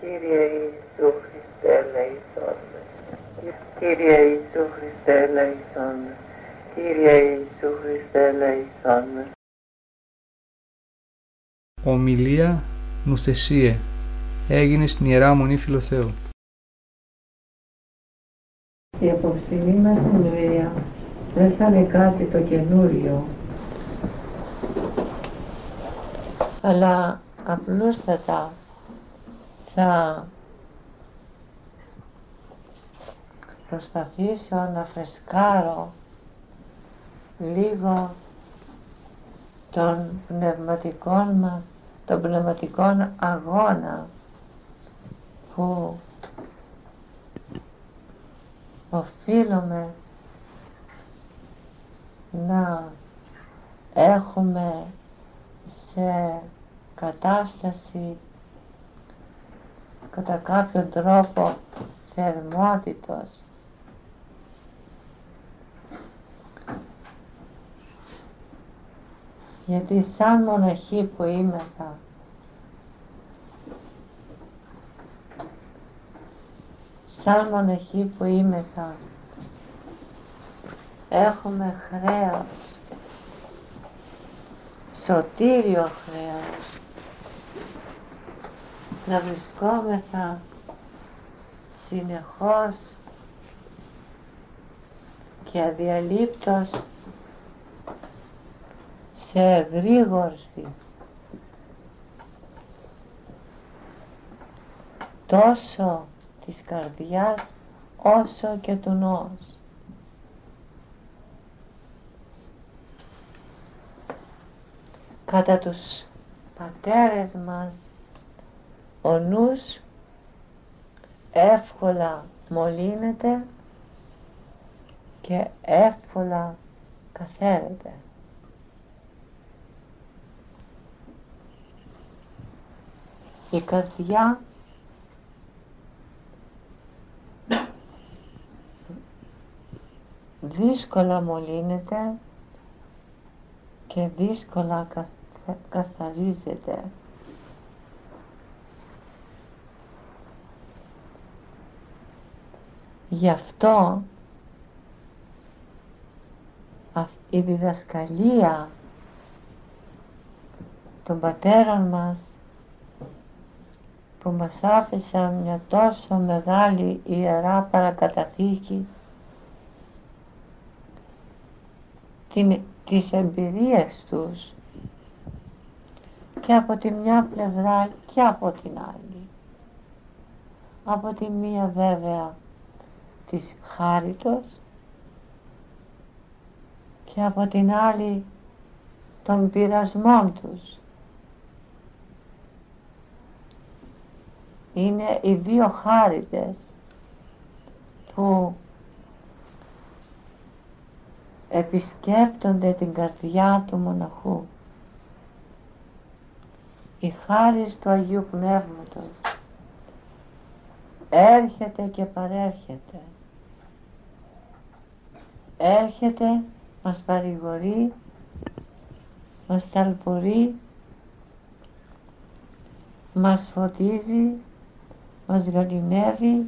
Κύριε Ιησού Χριστέ ελεησόν Κύριε Ιησού Χριστέ ελεησόν Κύριε Ιησού Χριστέ ελεησόν Ομιλία Νουθεσίε έγινε στην Ιερά Μονή Φιλοθέου. Η απόψινή μας συνεδρία δεν θα είναι κάτι το καινούριο. Αλλά απλούστατα θα προσπαθήσω να φρεσκάρω λίγο των πνευματικών μας, των πνευματικών αγώνα που οφείλουμε να έχουμε σε κατάσταση κατά κάποιον τρόπο θερμότητος. Γιατί σαν μοναχή που είμαι θα σαν μοναχή που είμαι θα έχουμε χρέος σωτήριο χρέος να βρισκόμεθα συνεχώς και αδιαλείπτως σε εγρήγορση τόσο της καρδιάς όσο και του νόους. Κατά τους πατέρες μας ο νους εύκολα μολύνεται και εύκολα καθαίρεται. Η καρδιά δύσκολα μολύνεται και δύσκολα καθαρίζεται. Γι' αυτό η διδασκαλία των πατέρων μας που μας άφησαν μια τόσο μεγάλη ιερά παρακαταθήκη την, τις εμπειρίες τους και από τη μια πλευρά και από την άλλη. Από τη μία βέβαια της χάριτος και από την άλλη των πειρασμών τους. Είναι οι δύο χάριτες που επισκέπτονται την καρδιά του μοναχού. Η χάρις του Αγίου Πνεύματος έρχεται και παρέρχεται έρχεται, μας παρηγορεί, μας ταλπορεί, μας φωτίζει, μας γαλινεύει,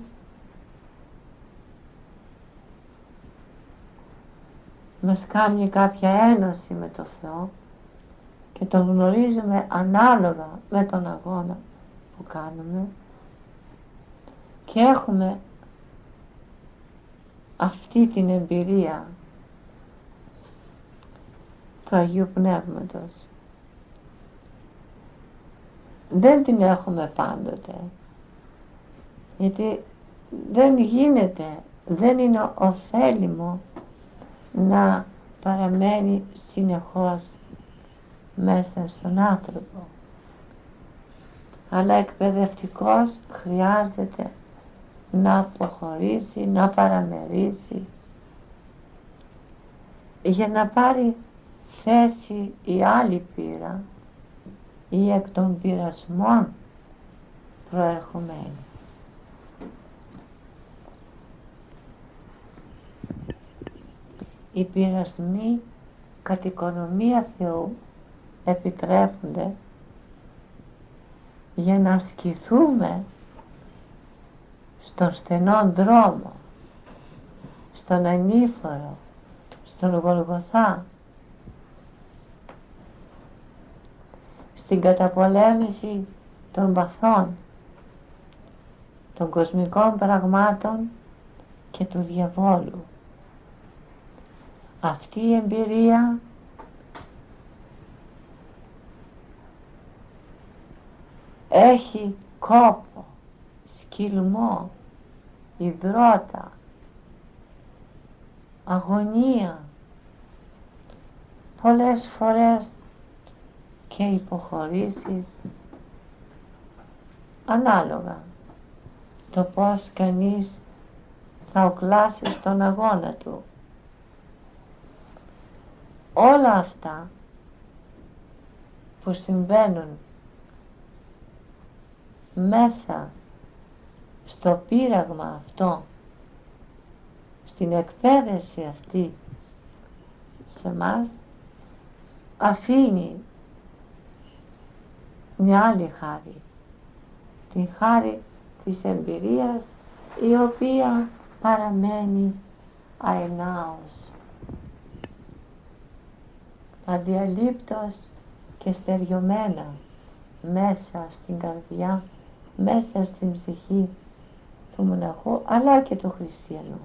μας κάνει κάποια ένωση με το Θεό και τον γνωρίζουμε ανάλογα με τον αγώνα που κάνουμε. Και έχουμε αυτή την εμπειρία του Αγίου Πνεύματος. Δεν την έχουμε πάντοτε. Γιατί δεν γίνεται, δεν είναι ωφέλιμο να παραμένει συνεχώς μέσα στον άνθρωπο. Αλλά εκπαιδευτικός χρειάζεται να αποχωρήσει, να παραμερίσει για να πάρει θέση η άλλη πείρα ή εκ των πειρασμών προερχομένη. Οι πειρασμοί κατ' οικονομία Θεού επιτρέπονται για να ασκηθούμε στον στενό δρόμο, στον ανήφορο, στον Γολγοθά, στην καταπολέμηση των παθών, των κοσμικών πραγμάτων και του διαβόλου. Αυτή η εμπειρία έχει κόπο, σκυλμό, υδρότα, αγωνία, πολλές φορές και υποχωρήσεις ανάλογα το πως κανείς θα οκλάσει στον αγώνα του. Όλα αυτά που συμβαίνουν μέσα στο πείραγμα αυτό στην εκπαίδευση αυτή σε μας αφήνει μια άλλη χάρη. Την χάρη της εμπειρίας η οποία παραμένει αενάως. Αδιαλείπτως και στεριωμένα μέσα στην καρδιά μέσα στην ψυχή του μοναχού αλλά και του χριστιανού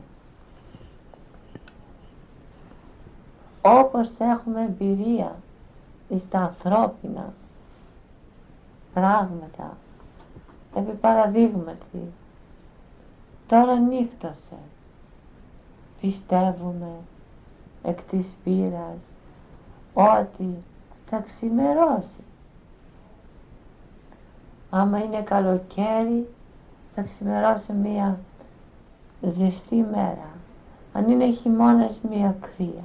όπως έχουμε εμπειρία στα ανθρώπινα πράγματα επί παραδείγματι τώρα νύχτωσε. Πιστεύουμε εκ της πείρας ότι θα ξημερώσει. Άμα είναι καλοκαίρι θα ξημερώσει μία ζεστή μέρα. Αν είναι χειμώνας μία κρύα.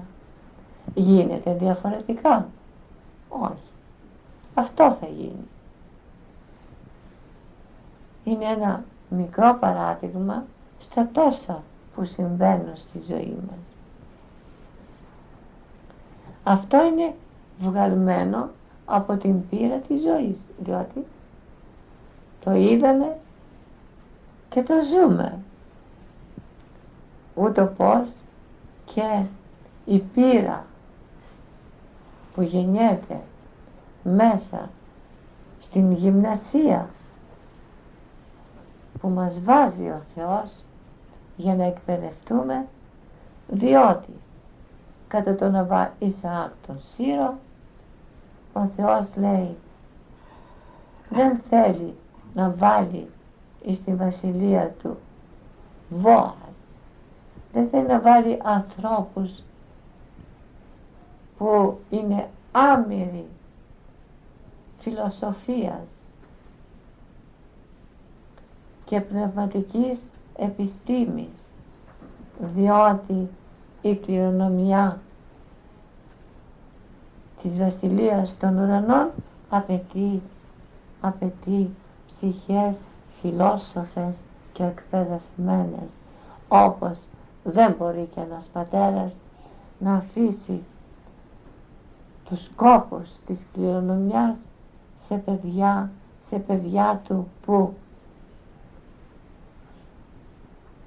Γίνεται διαφορετικά; Όχι. Αυτό θα γίνει. Είναι ένα μικρό παράδειγμα στα τόσα που συμβαίνουν στη ζωή μας. Αυτό είναι βγαλμένο από την πείρα της ζωής διότι το είδαμε και το ζούμε. Ούτω πως και η πείρα που γεννιέται μέσα στην γυμνασία που μας βάζει ο Θεός για να εκπαιδευτούμε διότι κατά τον Αβά Ισαάκ τον Σύρο ο Θεός λέει δεν θέλει να βάλει στη βασιλεία του. Βόας δεν θέλει να βάλει ανθρώπους που είναι άμυροι φιλοσοφίας και πνευματικής επιστήμης διότι η κληρονομιά της βασιλείας των ουρανών απαιτεί, απαιτεί ψυχές φιλόσοφες και εκπαιδευμένες όπως δεν μπορεί και ένας πατέρας να αφήσει τους σκόπους της κληρονομιάς σε παιδιά, σε παιδιά του που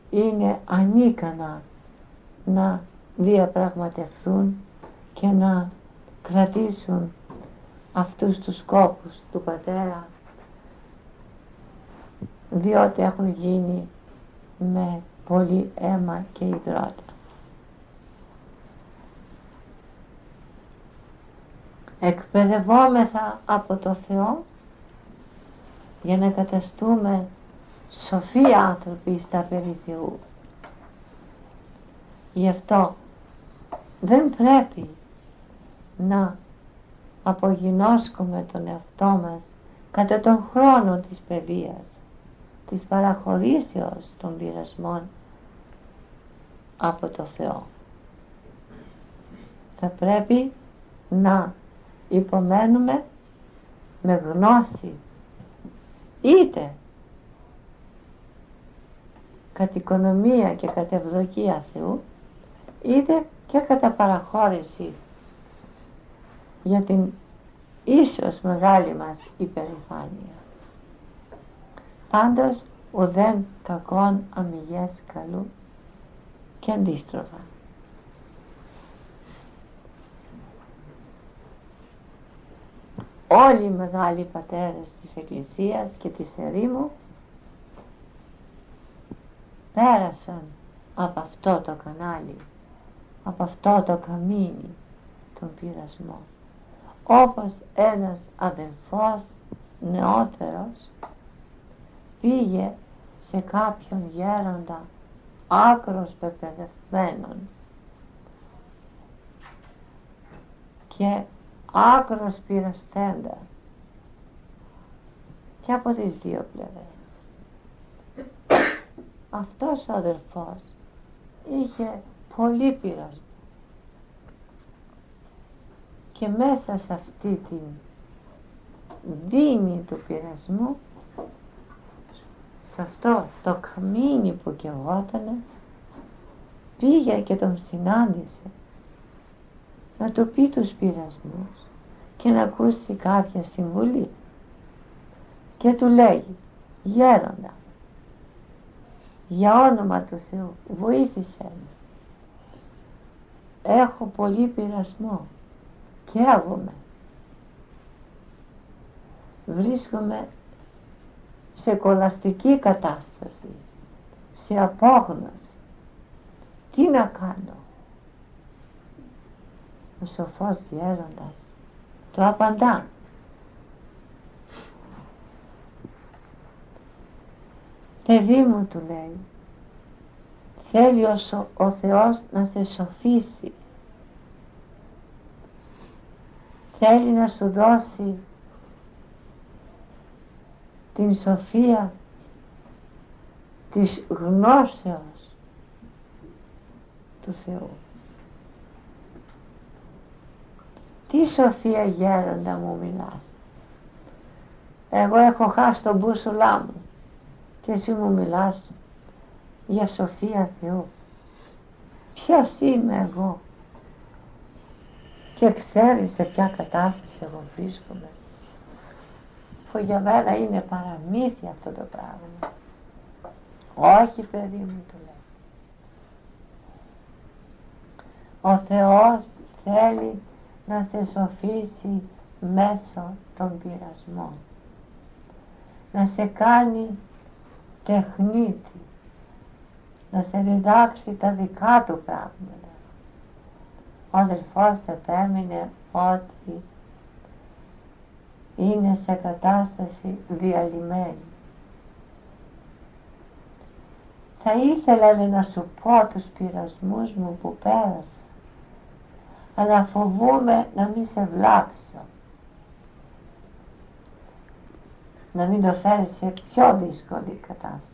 είναι ανίκανα να διαπραγματευτούν και να κρατήσουν αυτούς τους σκόπους του πατέρα διότι έχουν γίνει με πολύ αίμα και υδρότα. Εκπαιδευόμεθα από το Θεό για να καταστούμε σοφοί άνθρωποι στα περί Θεού. Γι' αυτό δεν πρέπει να απογεινώσκουμε τον εαυτό μας κατά τον χρόνο της παιδείας, της παραχωρήσεως των πειρασμών από το Θεό. Θα πρέπει να υπομένουμε με γνώση είτε κατ' οικονομία και κατ' ευδοκία Θεού είτε και κατά παραχώρηση για την ίσως μεγάλη μας υπερηφάνεια. Πάντως ουδέν κακόν αμυγές καλού και αντίστροφα. Όλοι οι μεγάλοι πατέρες της Εκκλησίας και της ερήμου πέρασαν από αυτό το κανάλι, από αυτό το καμίνι τον πειρασμό. Όπως ένας αδελφός νεότερος πήγε σε κάποιον γέροντα άκρος πεπαιδευμένον και άκρος πειραστέντα και από τις δύο πλευρές. Αυτός ο αδελφός είχε πολύ πειρασμό και μέσα σε αυτή την δίνη του πειρασμού σε αυτό το καμίνι που κεγότανε πήγε και τον συνάντησε να του πει τους πειρασμούς και να ακούσει κάποια συμβουλή. Και του λέει γέροντα για όνομα του Θεού βοήθησε με. Έχω πολύ πειρασμό και άγομαι βρίσκομαι σε κολαστική κατάσταση σε απόγνωση. Τι να κάνω; Ο σοφός γέροντας το απαντά. Παιδί μου του λέει θέλει ο, ο Θεός να σε σοφίσει θέλει να σου δώσει την σοφία της γνώσεως του Θεού. Τι σοφία γέροντα μου μιλάς. Εγώ έχω χάσει τον μπούσουλά μου και εσύ μου μιλάς για σοφία Θεού. Ποιος είμαι εγώ και ξέρεις σε ποια κατάσταση εγώ βρίσκομαι που για μένα είναι παραμύθι αυτό το πράγμα. Όχι παιδί μου του λέει. Ο Θεός θέλει να σε σοφίσει μέσω των πειρασμών. Να σε κάνει τεχνίτη. Να σε διδάξει τα δικά του πράγματα. Ο αδελφός επέμεινε ότι είναι σε κατάσταση διαλυμένη. Θα ήθελα να σου πω τους πειρασμούς μου που πέρασα, αλλά φοβούμαι να μην σε βλάψω. Να μην το φέρεις σε πιο δύσκολη κατάσταση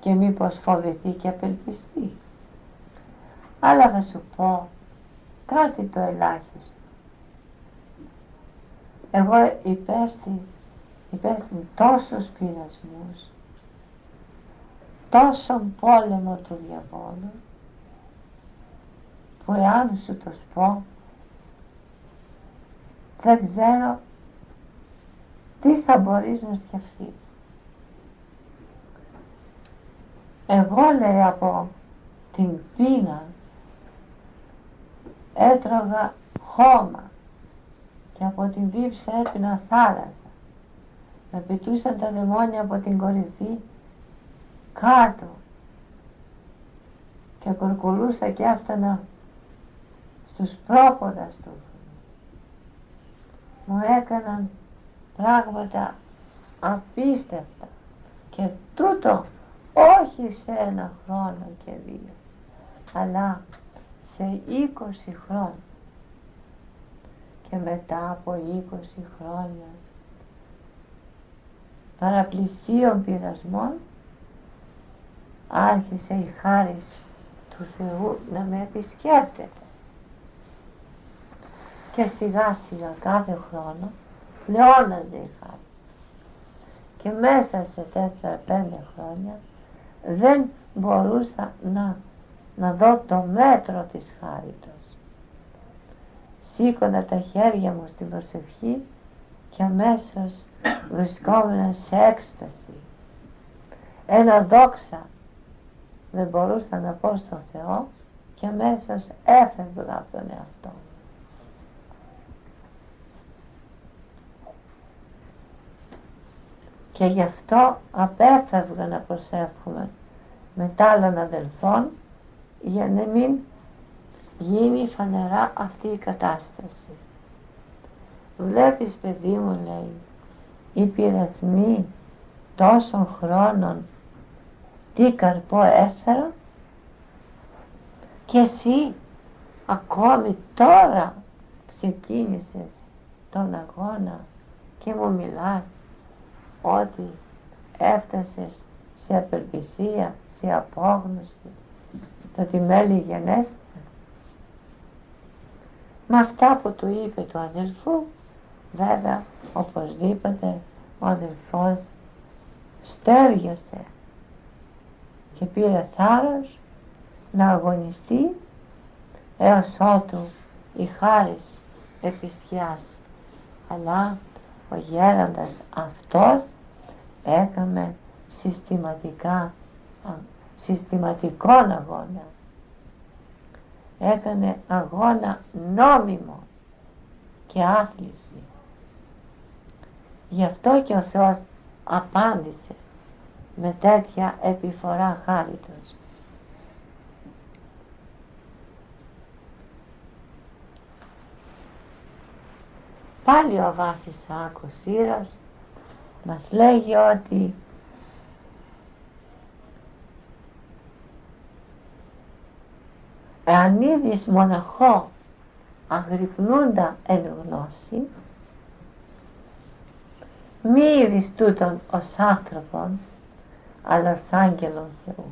και μήπως φοβηθεί και απελπιστεί. Αλλά θα σου πω κάτι το ελάχιστο εγώ υπέστη, υπέστη τόσους πειρασμούς, τόσον πόλεμο του διαβόλου, που εάν σου το πω, δεν ξέρω τι θα μπορείς να σκεφτείς. Εγώ λέει από την πείνα έτρωγα χώμα και από την δίψα έπινα θάλασσα. Με πετούσαν τα δαιμόνια από την κορυφή κάτω και κορκολούσα και έφτανα στους πρόποδας του. Μου έκαναν πράγματα απίστευτα και τούτο όχι σε ένα χρόνο και δύο αλλά σε 20 χρόνια και μετά από 20 χρόνια παραπλησίων πειρασμών άρχισε η χάρη του Θεού να με επισκέπτεται. Και σιγά σιγά κάθε χρόνο πλεόναζε η χάρη. Και μέσα σε τέσσερα πέντε χρόνια δεν μπορούσα να, να δω το μέτρο της χάριτος σήκωνα τα χέρια μου στην προσευχή και αμέσως βρισκόμουν σε έκσταση ένα δόξα δεν μπορούσα να πω στο Θεό και αμέσως έφευγα από τον εαυτό μου. Και γι' αυτό απέφευγα να προσεύχομαι με τα άλλων αδελφών για να μην γίνει φανερά αυτή η κατάσταση. Βλέπεις παιδί μου λέει, οι πειρασμοί τόσων χρόνων τι καρπό έφερα και εσύ ακόμη τώρα ξεκίνησες τον αγώνα και μου μιλάς ότι έφτασες σε απελπισία, σε απόγνωση, το ότι μέλη γενέστε. Με αυτά που του είπε του αδελφού, βέβαια οπωσδήποτε ο αδελφός στέργιασε και πήρε θάρρος να αγωνιστεί έως ότου η χάρις επισχιάς αλλά ο γέροντας αυτός έκαμε συστηματικά συστηματικών αγώνα έκανε αγώνα νόμιμο και άθληση. Γι' αυτό και ο Θεός απάντησε με τέτοια επιφορά χάριτος. Πάλι ο Βάσης Άκος Σύρας μας λέγει ότι εάν είδεις μοναχό αγρυπνούντα εν γνώση μη είδεις τούτον ως άνθρωπον αλλά ως άγγελον Θεού.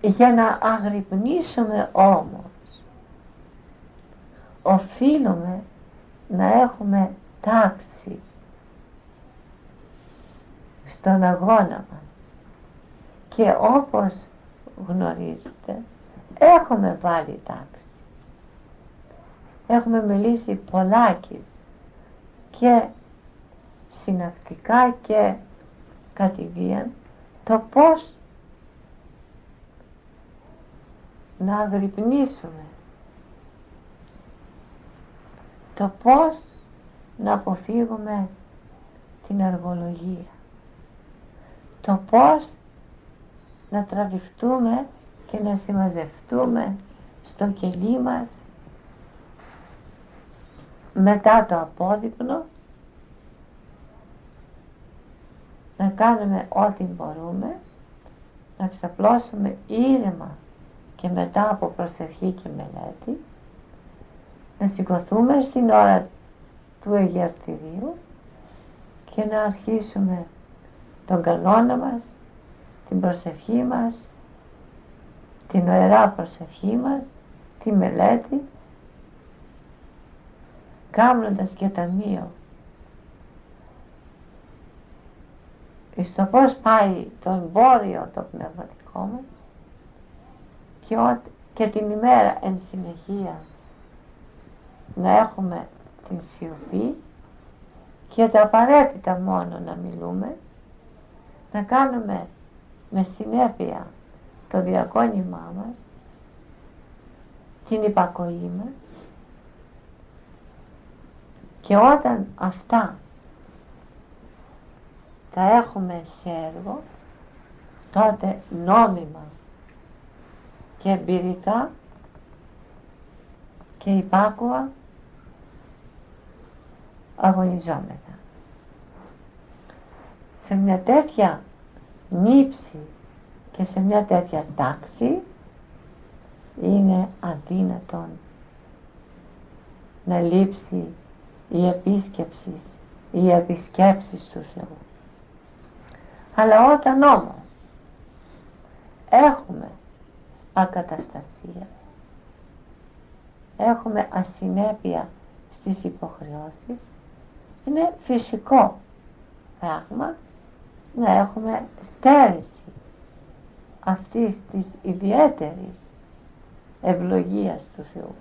Για να αγρυπνήσουμε όμως οφείλουμε να έχουμε τάξη στον αγώνα μας. Και όπως γνωρίζετε έχουμε βάλει τάξη. Έχουμε μιλήσει πολλάκις και συνακτικά και κατηδίαν το πως να αγρυπνήσουμε το πως να αποφύγουμε την αργολογία. Το πως να τραβηχτούμε και να συμμαζευτούμε στο κελί μας μετά το απόδειπνο να κάνουμε ό,τι μπορούμε να ξαπλώσουμε ήρεμα και μετά από προσευχή και μελέτη να σηκωθούμε στην ώρα του Αγιαρτηρίου και να αρχίσουμε τον κανόνα μας, την προσευχή μας, την ωραία προσευχή μας, τη μελέτη, κάνοντας και ταμείο. Στο πώς πάει το εμπόριο το πνευματικό μας και, και την ημέρα εν συνεχεία να έχουμε την σιωπή και τα απαραίτητα μόνο να μιλούμε να κάνουμε με συνέπεια το διακόνημά μας την υπακοή μας και όταν αυτά τα έχουμε σε έργο τότε νόμιμα και εμπειρικά και υπάκουα αγωνιζόμεθα. Σε μια τέτοια νύψη και σε μια τέτοια τάξη είναι αδύνατον να λείψει η επίσκεψης ή η επισκέψης του Θεού. Αλλά όταν όμως έχουμε ακαταστασία, έχουμε ασυνέπεια στις υποχρεώσεις, είναι φυσικό πράγμα να έχουμε στέρηση αυτής της ιδιαίτερης ευλογίας του Θεού.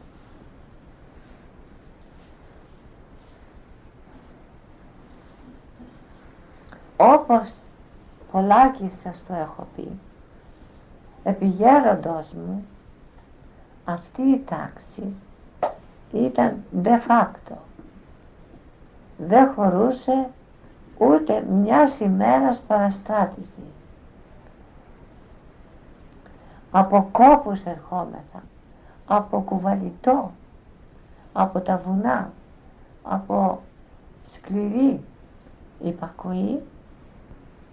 όπως πολλάκι σας το έχω πει επιγέροντος μου αυτή η τάξη ήταν de facto δεν χωρούσε ούτε μιας ημέρας παραστράτηση από κόπους ερχόμεθα από κουβαλιτό από τα βουνά από σκληρή υπακοή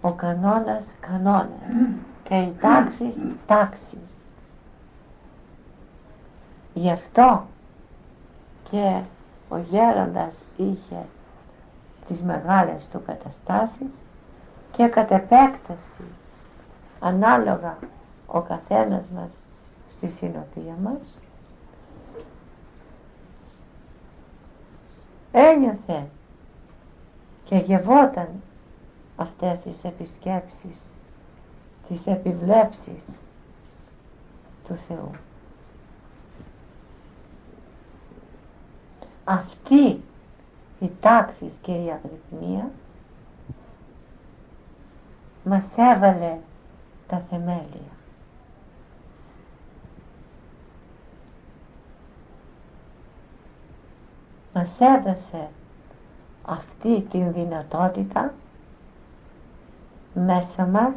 ο κανόνας κανόνας και οι τάξεις τάξεις. Γι' αυτό και ο γέροντας είχε τις μεγάλες του καταστάσεις και κατ' επέκταση ανάλογα ο καθένας μας στη συνοδεία μας ένιωθε και γευόταν αυτές τις επισκέψεις τις επιβλέψεις του Θεού. Αυτή η τάξη και η αγρυπνία μας έβαλε τα θεμέλια. Μας έδωσε αυτή την δυνατότητα μέσα μας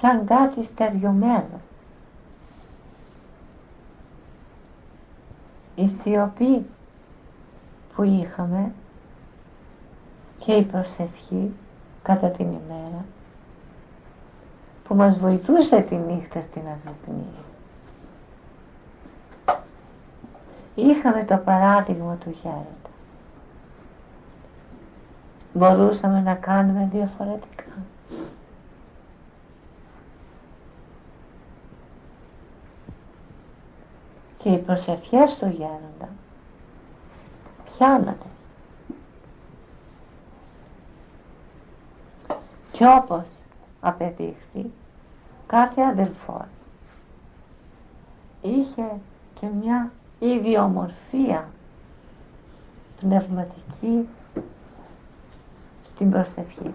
σαν κάτι στεριωμένο. Η σιωπή που είχαμε και η προσευχή κατά την ημέρα που μας βοηθούσε τη νύχτα στην αγρυπνία είχαμε το παράδειγμα του Γέροντα μπορούσαμε να κάνουμε διαφορετικά. Και οι προσευχές του Γέροντα πιάνατε και όπως απεδείχθη κάθε αδελφός είχε και μια ιδιομορφία πνευματική στην προσευχή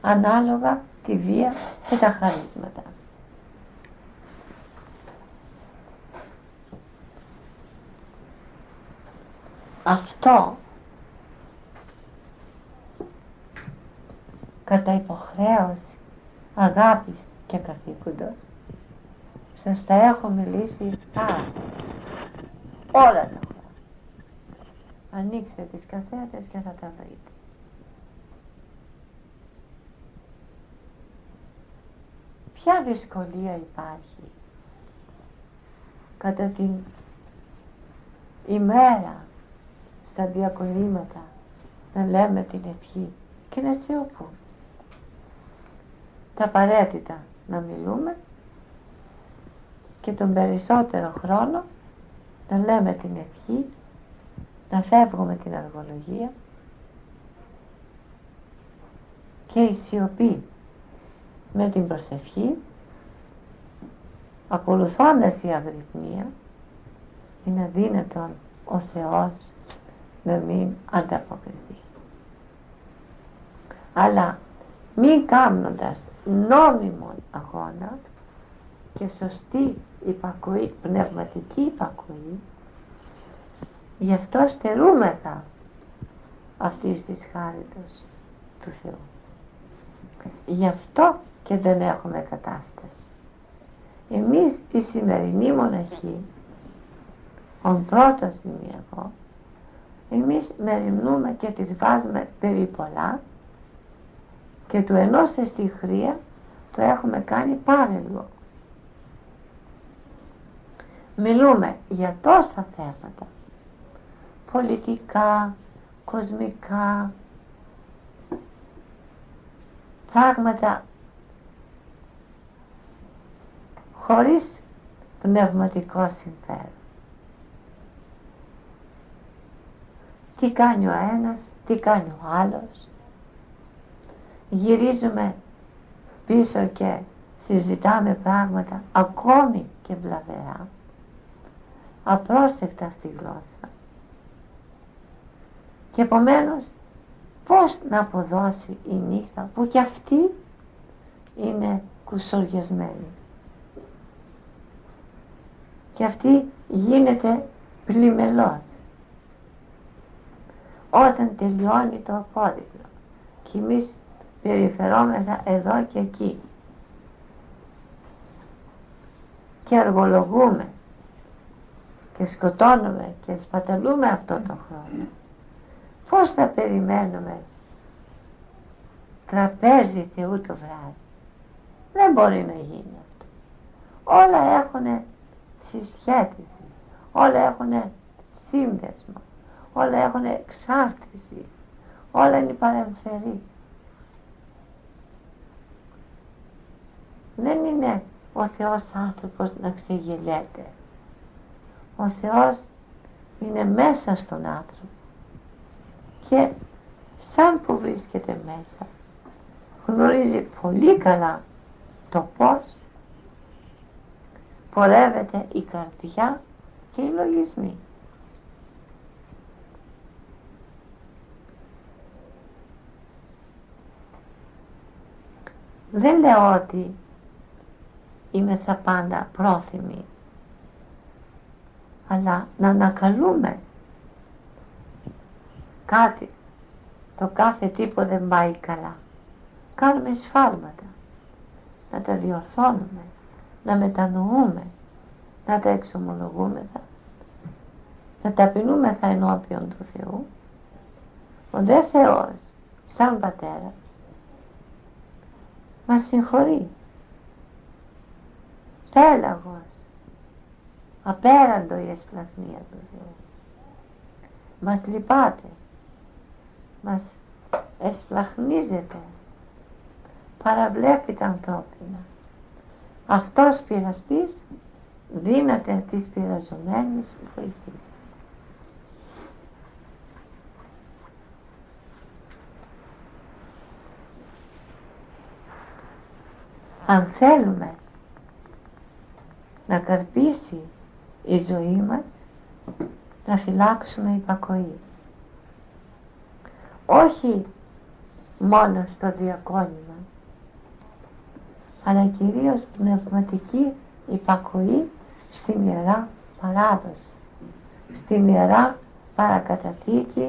ανάλογα τη βία και τα χαρίσματα αυτό. Κατά υποχρέωση αγάπης και καθήκοντος σας τα έχω μιλήσει πάρα όλα τα χρόνια ανοίξτε τις κασέτες και θα τα βρείτε. Ποια δυσκολία υπάρχει κατά την ημέρα στα διακολλήματα να λέμε την ευχή και να σιωπούν. Τα απαραίτητα να μιλούμε και τον περισσότερο χρόνο να λέμε την ευχή, να φεύγουμε την αργολογία και η σιωπή με την προσευχή ακολουθώντας η αγρυπνία είναι δύνατον ο Θεός να μην ανταποκριθεί. Αλλά μη κάνοντας νόμιμον αγώνας και σωστή υπακοή, πνευματική υπακοή, γι' αυτό στερούμεθα αυτής της χάριτος του Θεού. Γι' αυτό και δεν έχουμε κατάσταση. Εμείς η σημερινή μοναχή, ο πρώτος σημείο εμείς μεριμνούμε και τις βάζουμε περί πολλά και του ενός χρία το έχουμε κάνει πάρελο. Μιλούμε για τόσα θέματα πολιτικά, κοσμικά πράγματα χωρίς πνευματικό συμφέρον. Τι κάνει ο ένας, τι κάνει ο άλλος. Γυρίζουμε πίσω και συζητάμε πράγματα ακόμη και βλαβερά, απρόσεκτα στη γλώσσα. Και επομένως πώς να αποδώσει η νύχτα που κι αυτή είναι κουσοριασμένη και αυτή γίνεται πλημελός όταν τελειώνει το απόδειπλο και εμείς περιφερόμεθα εδώ και εκεί. Και αργολογούμε και σκοτώνουμε και σπαταλούμε αυτό το χρόνο. Πως θα περιμένουμε τραπέζι Θεού το βράδυ; Δεν μπορεί να γίνει αυτό. Όλα έχουν συσχέτιση. Όλα έχουν σύνδεσμο όλα έχουν εξάρτηση. Όλα είναι παρεμφερή δεν είναι ο Θεός άνθρωπος να ξεγελιέται. Ο Θεός είναι μέσα στον άνθρωπο. Και σαν που βρίσκεται μέσα γνωρίζει πολύ καλά το πώς πορεύεται η καρδιά και οι λογισμοί. Δεν λέω ότι είμαι θα πάντα πρόθυμη αλλά να ανακαλούμε κάτι. Το κάθε τύπο δεν πάει καλά. Κάνουμε σφάλματα. Να τα διορθώνουμε να μετανοούμε να τα εξομολογούμε να ταπεινούμεθα ενώπιον του Θεού. Ο δε Θεός σαν πατέρας μας συγχωρεί. Τέλαγος. Απέραντο η εσπλαχνία του Θεού. Μας λυπάται. Μας εσπλαχνίζεται. Παραβλέπει τα ανθρώπινα. Αυτός πειραστής δύναται της πειραζομένης βοηθής αν θέλουμε να καρπίσει η ζωή μας να φυλάξουμε υπακοή. Όχι μόνο στο διακόνημα αλλά κυρίως πνευματική υπακοή στην Ιερά Παράδοση στην Ιερά Παρακαταθήκη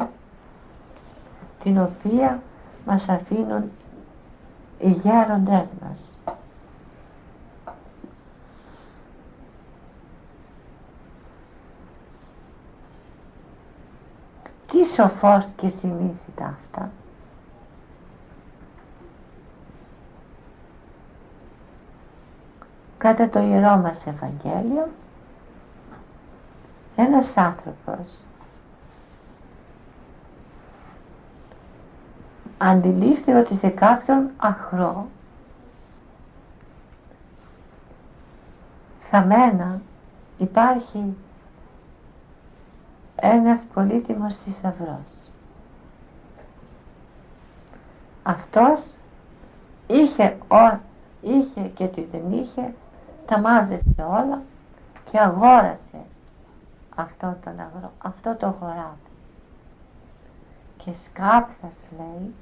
την οποία μας αφήνουν οι γέροντές μας τι σοφός και συνείσιτα αυτά. Κατά το Ιερό μας Ευαγγέλιο ένας άνθρωπος αντιλήφθη ότι σε κάποιον αχρό χαμένα υπάρχει ένας πολύτιμος θησαυρός. Αυτός είχε, ο, είχε και τι δεν είχε, τα μάζεψε όλα και αγόρασε αυτό, τον αγρό, αυτό το χωράφι. Και σκάψας λέει,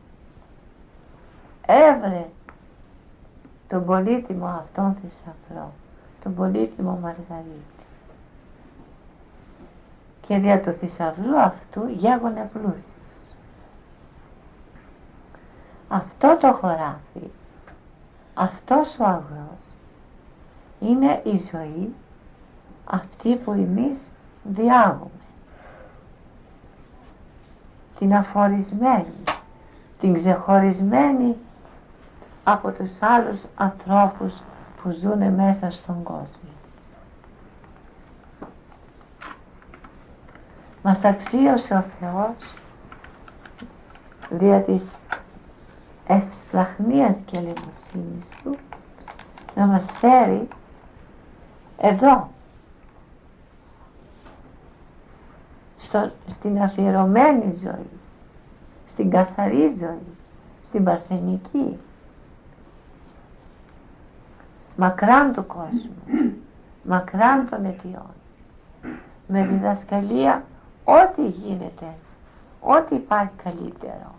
έβρε τον πολύτιμο αυτόν θησαυρό, τον πολύτιμο Μαργαρίτη και δια του θησαυρού αυτού γέγονε πλούσιος. Αυτό το χωράφι, αυτός ο αγρός είναι η ζωή αυτή που εμείς διάγουμε. Την αφορισμένη, την ξεχωρισμένη από τους άλλους ανθρώπους που ζουν μέσα στον κόσμο. Μας αξίωσε ο Θεός δια της ευσπλαχνίας και ελεημοσύνης Του να μας φέρει εδώ στο, στην αφιερωμένη ζωή στην καθαρή ζωή στην παρθενική μακράν του κόσμου μακράν των αιτιών με διδασκαλία ό,τι γίνεται, ό,τι υπάρχει καλύτερο.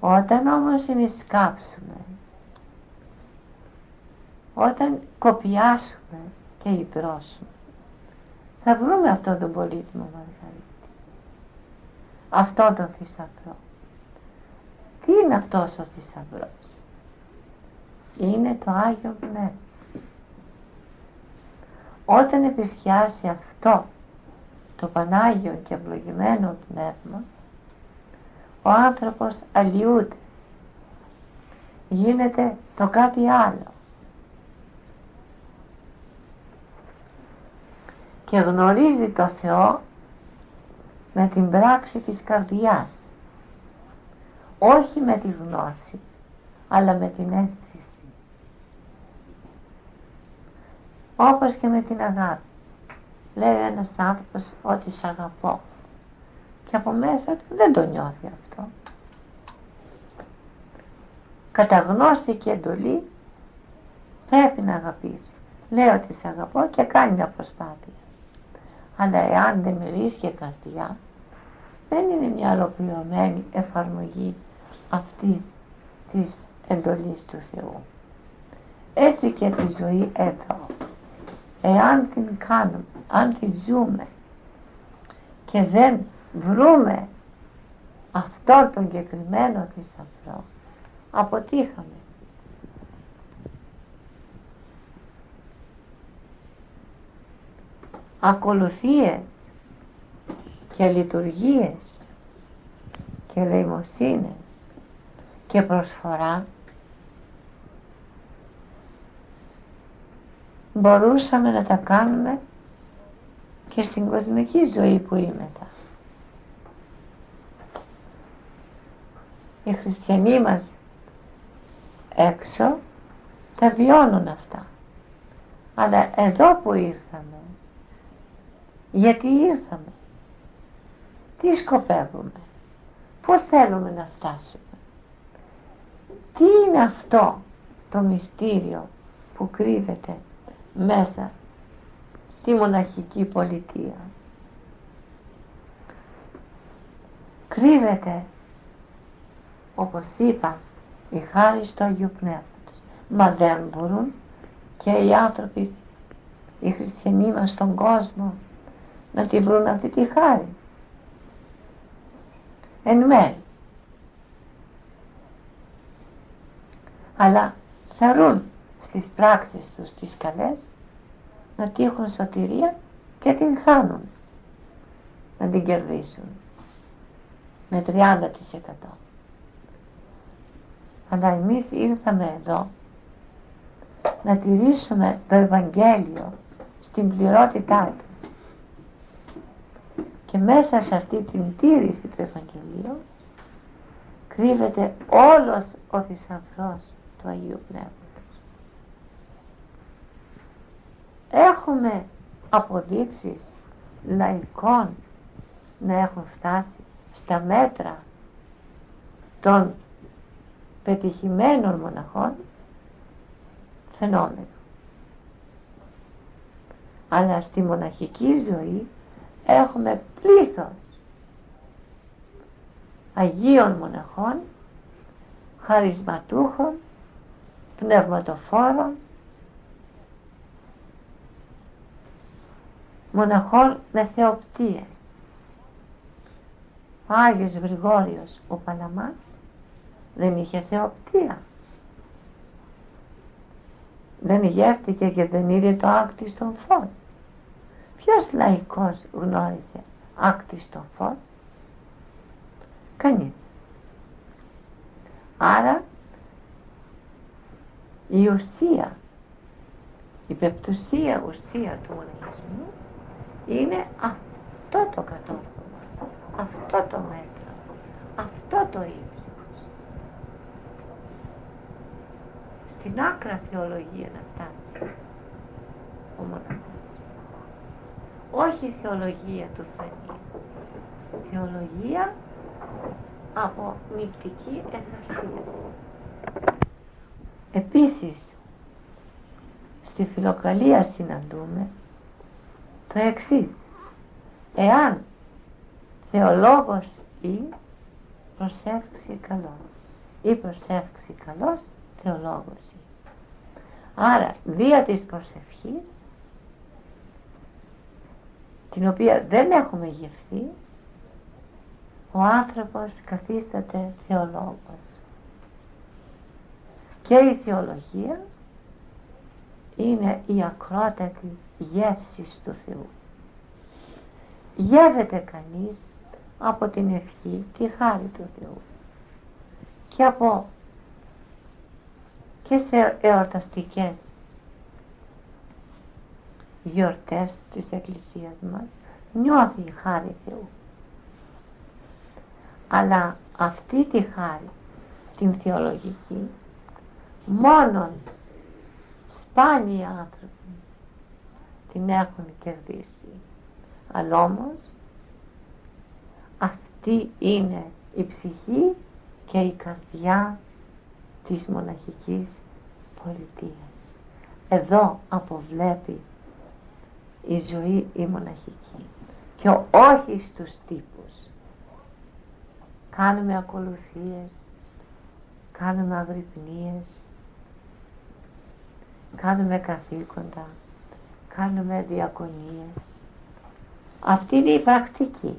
Όταν όμως εμείς κάψουμε, όταν κοπιάσουμε και ιδρώσουμε, θα βρούμε αυτόν τον πολύτιμο Μαργαρίτη, αυτόν τον θησαυρό. Τι είναι αυτός ο θησαυρός; Είναι το Άγιο Πνεύμα. Όταν επισκιάσει αυτό το Πανάγιο και ευλογημένο Πνεύμα, ο άνθρωπος αλλοιούται. Γίνεται το κάτι άλλο. Και γνωρίζει το Θεό με την πράξη της καρδιάς. Όχι με τη γνώση, αλλά με την αίσθηση. Όπως και με την αγάπη. Λέει ένας άνθρωπος ότι σ' αγαπώ και από μέσα του δεν το νιώθει αυτό. Κατά γνώση και εντολή πρέπει να αγαπήσει. Λέει ότι σε αγαπώ και κάνει μια προσπάθεια. Αλλά εάν δεν μιλήσει και καρδιά, δεν είναι μια ολοκληρωμένη εφαρμογή αυτής της εντολής του Θεού. Έτσι και τη ζωή εδώ. Εάν την κάνουμε, αν τη ζούμε και δεν βρούμε αυτό τον συγκεκριμένο θησαυρό αποτύχαμε. Ακολουθίες και λειτουργίες και λαιμοσύνες και προσφορά μπορούσαμε να τα κάνουμε και στην κοσμική ζωή που είμαι οι χριστιανοί μας έξω τα βιώνουν αυτά. Αλλά εδώ που ήρθαμε γιατί ήρθαμε; Τι σκοπεύουμε; Πού θέλουμε να φτάσουμε; Τι είναι αυτό το μυστήριο που κρύβεται μέσα στη μοναχική πολιτεία. Κρύβεται όπως είπα η χάρη στο Αγίου Πνεύματος. Μα δεν μπορούν και οι άνθρωποι οι χριστιανοί μας στον κόσμο να τη βρουν αυτή τη χάρη. Εν μέρει αλλά ρουν στις πράξεις τους τις καλές να τύχουν σωτηρία και την χάνουν να την κερδίσουν με 30% αλλά εμείς ήρθαμε εδώ να τηρήσουμε το Ευαγγέλιο στην πληρότητά του. Και μέσα σε αυτή την τήρηση του Ευαγγελίου κρύβεται όλος ο θησαυρός του Αγίου Πνεύματος έχουμε αποδείξεις λαϊκών να έχουν φτάσει στα μέτρα των πετυχημένων μοναχών φαινόμενο. Αλλά στη μοναχική ζωή έχουμε πλήθος Αγίων μοναχών, χαρισματούχων, πνευματοφόρων, μοναχών με θεοπτίες. Ο Άγιος Γρηγόριος ο Παλαμάς δεν είχε θεοπτία. Δεν γεύτηκε και δεν είδε το άκτιστο φως. Ποιος λαϊκός γνώρισε άκτιστο φως; Κανείς. Άρα η ουσία η πεπτουσία ουσία του μοναχισμού είναι αυτό το κατόρθωμα. Αυτό το μέτρο. Αυτό το είναι στην άκρα θεολογία να φτάσει ο μοναχός. Όχι η θεολογία του Θεού. Θεολογία από νηπτική εργασία επίσης στη φιλοκαλία συναντούμε το εξής. Εάν θεολόγος ή προσεύξει καλός ή προσεύξει καλός θεολόγος Άρα δια της προσευχής την οποία δεν έχουμε γευθεί ο άνθρωπος καθίσταται θεολόγος. Και η θεολογία είναι η ακρότατη γεύση του Θεού. Γεύεται κανείς από την ευχή τη χάρη του Θεού. Και από και σε εορταστικές γιορτές της Εκκλησίας μας νιώθει η χάρη Θεού. Αλλά αυτή τη χάρη την θεολογική μόνον σπάνιοι άνθρωποι την έχουν κερδίσει αλλά όμως αυτή είναι η ψυχή και η καρδιά της μοναχικής πολιτείας. Εδώ αποβλέπει η ζωή η μοναχική και όχι στους τύπους. Κάνουμε ακολουθίες, κάνουμε αγρυπνίες, κάνουμε καθήκοντα, κάνουμε διακονίες. Αυτή είναι η πρακτική.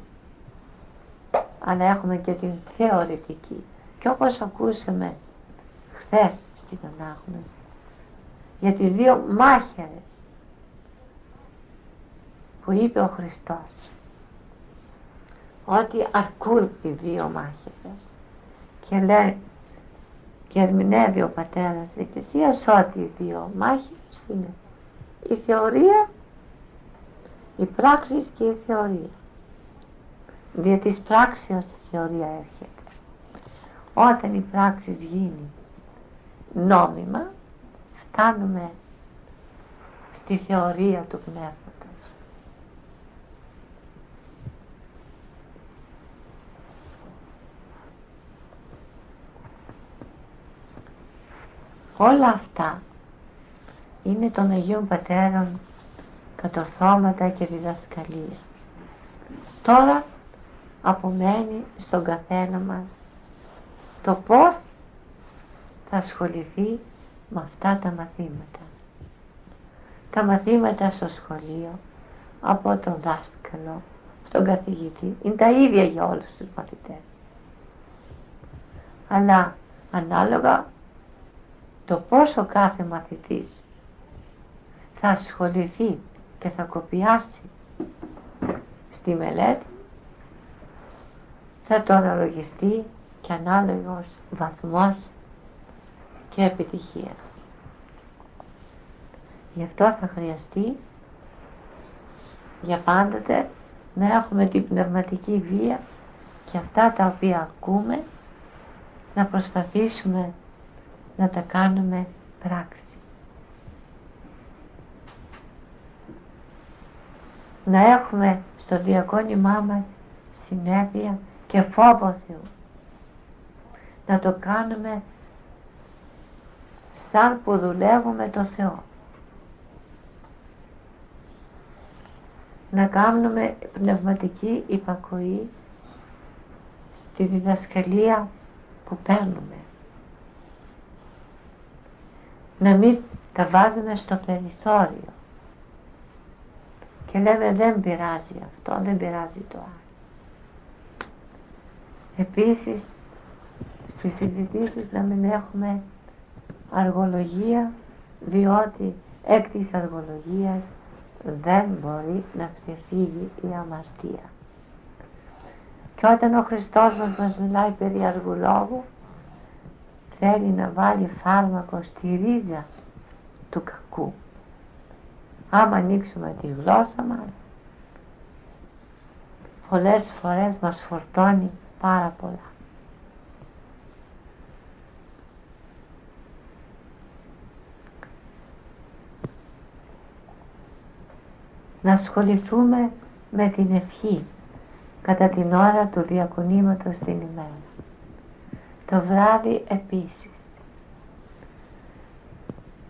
Αλλά έχουμε και την θεωρητική. Και όπως ακούσαμε χθες στην ανάγνωση για τις δύο μάχερες που είπε ο Χριστός ότι αρκούν οι δύο μάχερες και λέει και ερμηνεύει ο πατέρας της Εκκλησίας ότι οι δύο μάχερες είναι η θεωρία η πράξη και η θεωρία δια της πράξεως η θεωρία έρχεται όταν η πράξη γίνει νόμιμα φτάνουμε στη θεωρία του πνεύματος. Όλα αυτά είναι των Αγίων Πατέρων κατορθώματα και διδασκαλία. Τώρα απομένει στον καθένα μας το πώς θα ασχοληθεί με αυτά τα μαθήματα. Τα μαθήματα στο σχολείο, από τον δάσκαλο, στον καθηγητή, είναι τα ίδια για όλους τους μαθητές. Αλλά ανάλογα το πόσο κάθε μαθητής θα ασχοληθεί και θα κοπιάσει στη μελέτη θα το αναλογιστεί και ανάλογος βαθμός και επιτυχία. Γι' αυτό θα χρειαστεί για πάντοτε να έχουμε την πνευματική βία και αυτά τα οποία ακούμε να προσπαθήσουμε να τα κάνουμε πράξη. Να έχουμε στο διακόνημά μας συνέπεια και φόβος Θεού. Να το κάνουμε σαν που δουλεύουμε το Θεό. Να κάνουμε πνευματική υπακοή στη διδασκαλία που παίρνουμε. Να μην τα βάζουμε στο περιθώριο και λέμε δεν πειράζει αυτό, δεν πειράζει το άλλο. Επίσης στις συζητήσεις να μην έχουμε αργολογία διότι εκ της αργολογίας δεν μπορεί να ξεφύγει η αμαρτία. Και όταν ο Χριστός μας μας μιλάει περί αργολόγου θέλει να βάλει φάρμακο στη ρίζα του κακού. Άμα ανοίξουμε τη γλώσσα μας πολλές φορές μας φορτώνει πάρα πολλά. να ασχοληθούμε με την ευχή κατά την ώρα του διακονήματος την ημέρα. Το βράδυ επίσης.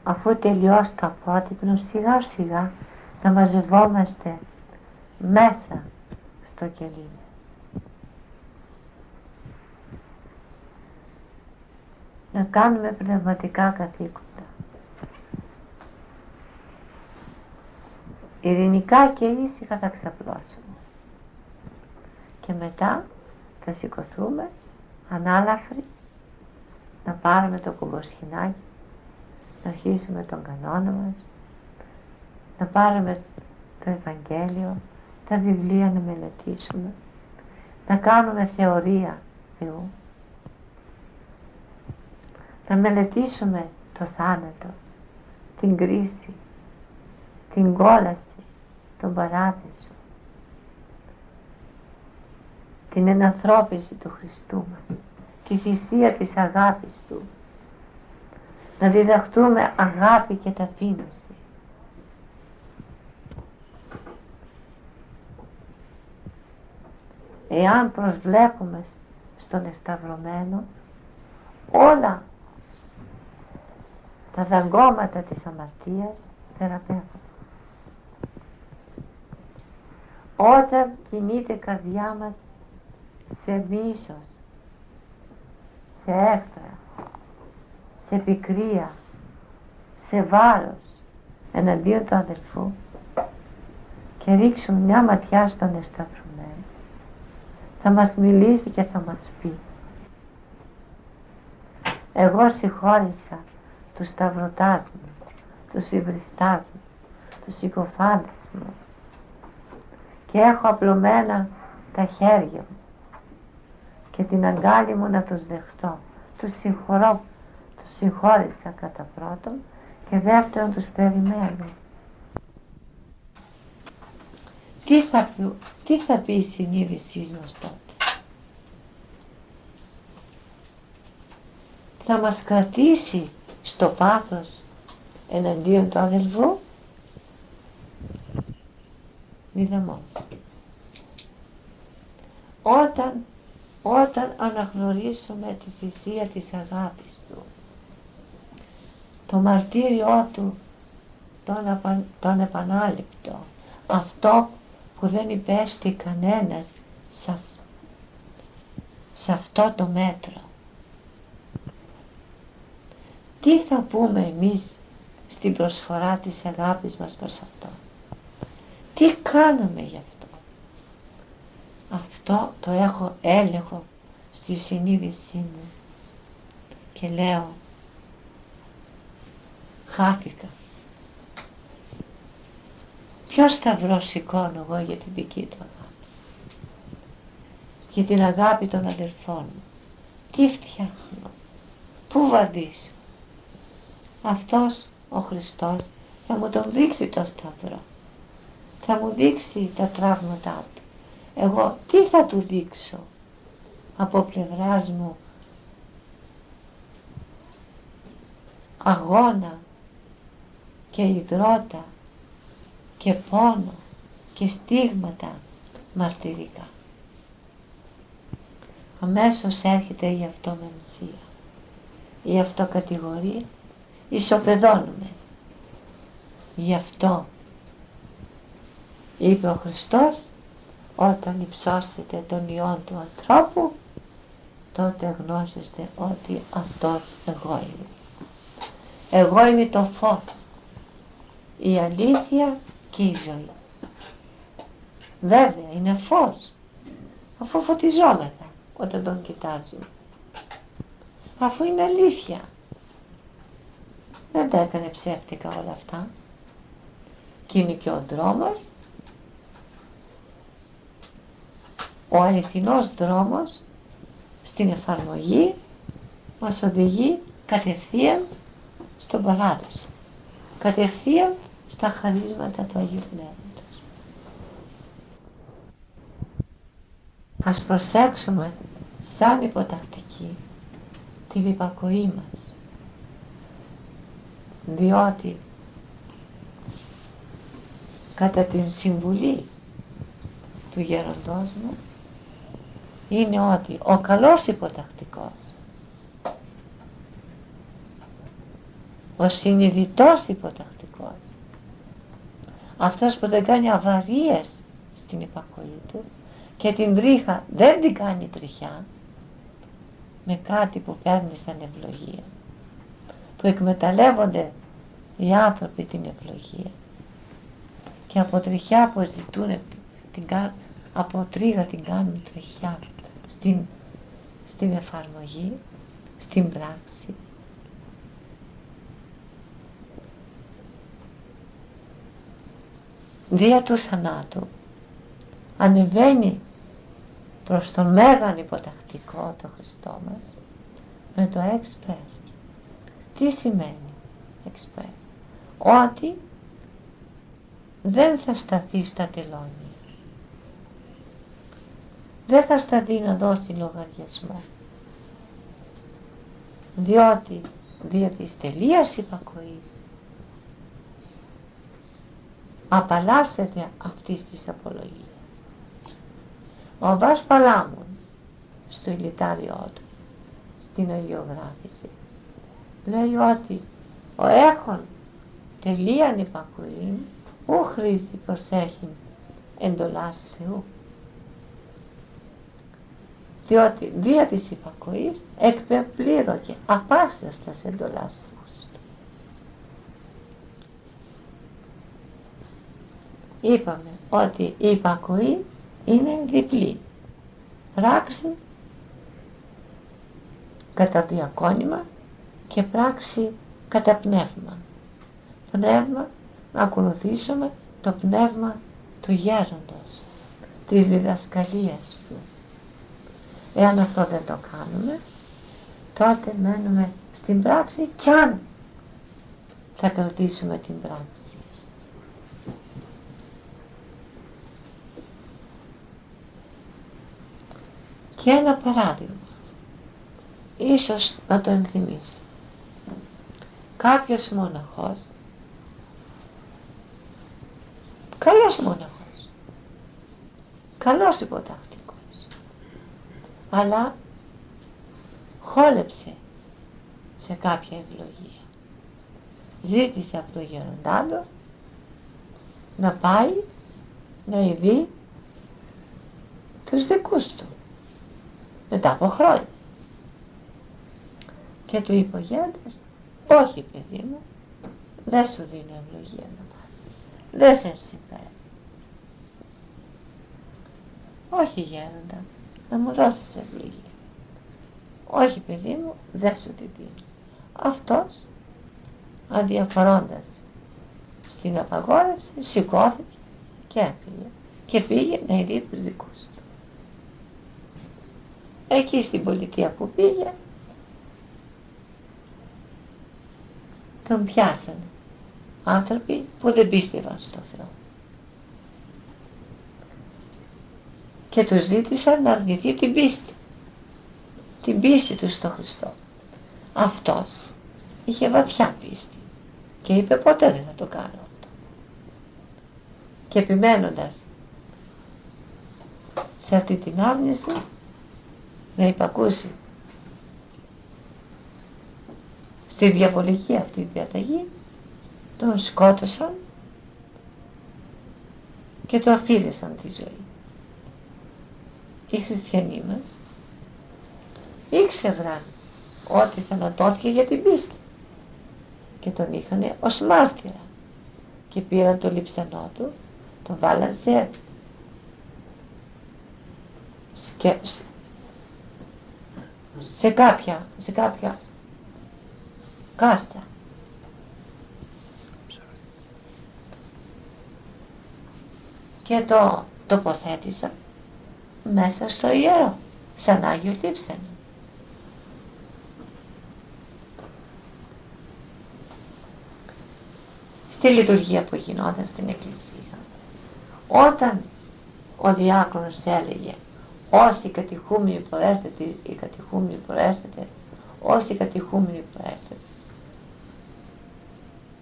Αφού τελειώσει το απότυπνο σιγά σιγά να μαζευόμαστε μέσα στο κελί μας. να κάνουμε πνευματικά καθήκοντα. Ειρηνικά και ήσυχα θα ξαπλώσουμε. Και μετά θα σηκωθούμε ανάλαφροι να πάρουμε το κουμποσχοινάκι να αρχίσουμε τον κανόνα μας να πάρουμε το Ευαγγέλιο τα βιβλία να μελετήσουμε να κάνουμε θεωρία Θεού να μελετήσουμε το θάνατο την κρίση την κόλαση τον παράδεισο την ενανθρώπιση του Χριστού μας τη θυσία της αγάπης Του να διδαχτούμε αγάπη και ταπείνωση εάν προσβλέπουμε στον εσταυρωμένο όλα τα δαγκώματα της αμαρτίας θεραπεύονται. Όταν κινείται η καρδιά μας σε μίσος, σε έφτρα, σε πικρία, σε βάρος εναντίον του αδελφού και ρίξουμε μια ματιά στον εσταυρωμένο θα μας μιλήσει και θα μας πει εγώ συγχώρησα τους σταυρωτάς μου, τους υβριστάς μου, τους συκοφάντες μου και έχω απλωμένα τα χέρια μου και την αγκάλη μου να τους δεχτώ. Τους συγχωρώ, τους συγχώρησα κατά πρώτον και δεύτερον τους περιμένω. Τι θα, πει, τι θα πει η συνείδησής μας τότε; Θα μας κρατήσει στο πάθος εναντίον του αδελφού; Μηδαμός. Όταν όταν αναγνωρίσουμε τη θυσία της αγάπης Του το μαρτύριό Του τον, απα, τον επανάληπτο. Αυτό που δεν υπέστη κανένας σε, σε αυτό το μέτρο. Τι θα πούμε εμείς στην προσφορά της αγάπης μας προς αυτό; Τι κάναμε γι' αυτό; Αυτό το έχω έλεγχο στη συνείδησή μου και λέω χάθηκα. Ποιος σταυρός σηκώνω εγώ για την δική του αγάπη; Για την αγάπη των αδελφών μου. Τι φτιάχνω; Πού βαδίσω αυτός ο Χριστός θα μου τον δείξει το σταυρό. Θα μου δείξει τα τραύματά του. Εγώ τι θα του δείξω; Από πλευράς μου αγώνα και υδρότα και πόνο και στίγματα μαρτυρικά. Αμέσως έρχεται η αυτομενσία, η αυτοκατηγορία, ισοπεδώνουμε. Γι' αυτό είπε ο Χριστός όταν υψώσετε τον Υιόν του ανθρώπου τότε γνώσεστε ότι αυτός εγώ είμαι εγώ είμαι το φως η αλήθεια και η ζωή. Βέβαια είναι φως αφού φωτιζόμεθα όταν τον κοιτάζουμε. Αφού είναι αλήθεια. Δεν τα έκανε ψεύτικα όλα αυτά. Και είναι και ο δρόμος. Ο αληθινός δρόμος στην εφαρμογή μας οδηγεί κατευθείαν στον παράδοσο κατευθείαν στα χαρίσματα του Αγίου Πνεύματος ας προσέξουμε σαν υποτακτική την υπακοή μας διότι κατά την συμβουλή του γέροντός μου είναι ότι ο καλός υποτακτικός ο συνειδητός υποτακτικός αυτός που δεν κάνει αβαρίες στην υπακοή του και την τρίχα δεν την κάνει τριχιά με κάτι που παίρνει σαν ευλογία που εκμεταλλεύονται οι άνθρωποι την ευλογία και από τριχιά που ζητούν την, από τρίγα την κάνουν τριχιά στην, στην εφαρμογή στην πράξη δια του θανάτου. Ανεβαίνει προς τον μέγαν υποτακτικό το Χριστό μας με το express. Τι σημαίνει express; Ότι δεν θα σταθεί στα τελώνια. Δεν θα σταθεί να δώσει λογαριασμό. Διότι δια της τελείας υπακοής απαλλάσσεται αυτής της απολογίας. Ο Βάς Παλάμων στο ηλιτάριό του στην Αγιογράφηση λέει ότι ο έχων τελείαν υπακοήν ου χρήζει προσέχει εντολάς Θεού διότι δια της υπακοής εκπεπλήρωκε απάσταστας εντολάς Θεού είπαμε ότι η υπακοή είναι διπλή. Πράξη κατά διακόνημα και πράξη κατά πνεύμα. Πνεύμα να ακολουθήσουμε το πνεύμα του γέροντος της διδασκαλίας του. Εάν αυτό δεν το κάνουμε τότε μένουμε στην πράξη κι αν θα κρατήσουμε την πράξη και ένα παράδειγμα. Ίσως να το ενθυμίσει. Κάποιος μοναχός. Καλός μοναχός. Καλός υποτακτικός. Αλλά χόλεψε σε κάποια ευλογία. Ζήτησε από το γεροντάντο να πάει να ειδεί τους δικούς του μετά από χρόνια. Και του είπε ο γέροντας όχι παιδί μου δεν σου δίνω ευλογία να πας δεν σε συμφέρει όχι γέροντα να μου δώσεις ευλογία όχι παιδί μου δεν σου τη δίνω αυτός αδιαφορώντας στην απαγόρευση σηκώθηκε και έφυγε και πήγε να ειδεί τους δικούς του εκεί στην πολιτεία που πήγε τον πιάσανε. Άνθρωποι που δεν πίστευαν στο Θεό. Και τους ζήτησαν να αρνηθεί την πίστη. Την πίστη τους στο Χριστό. Αυτός είχε βαθιά πίστη και είπε ποτέ δεν θα το κάνω αυτό και επιμένοντας σε αυτή την άρνηση να υπακούσει στη διαβολική αυτή διαταγή τον σκότωσαν και το αφήλεσαν τη ζωή. Οι χριστιανοί μας ήξεραν ότι θανατώθηκε για την πίστη και τον είχαν ως μάρτυρα και πήραν το λειψανό του τον βάλαν σε σκέψη σε κάποια, σε κάποια κάρτα. Και το τοποθέτησα μέσα στο ιερό, σαν Άγιο Λείψανο. Στη λειτουργία που γινόταν στην εκκλησία, όταν ο διάκονος έλεγε όσοι κατηχούμενοι προέρχεται, οι κατηχούμενοι προέρχεται, όσοι κατηχούμενοι προέρχεται.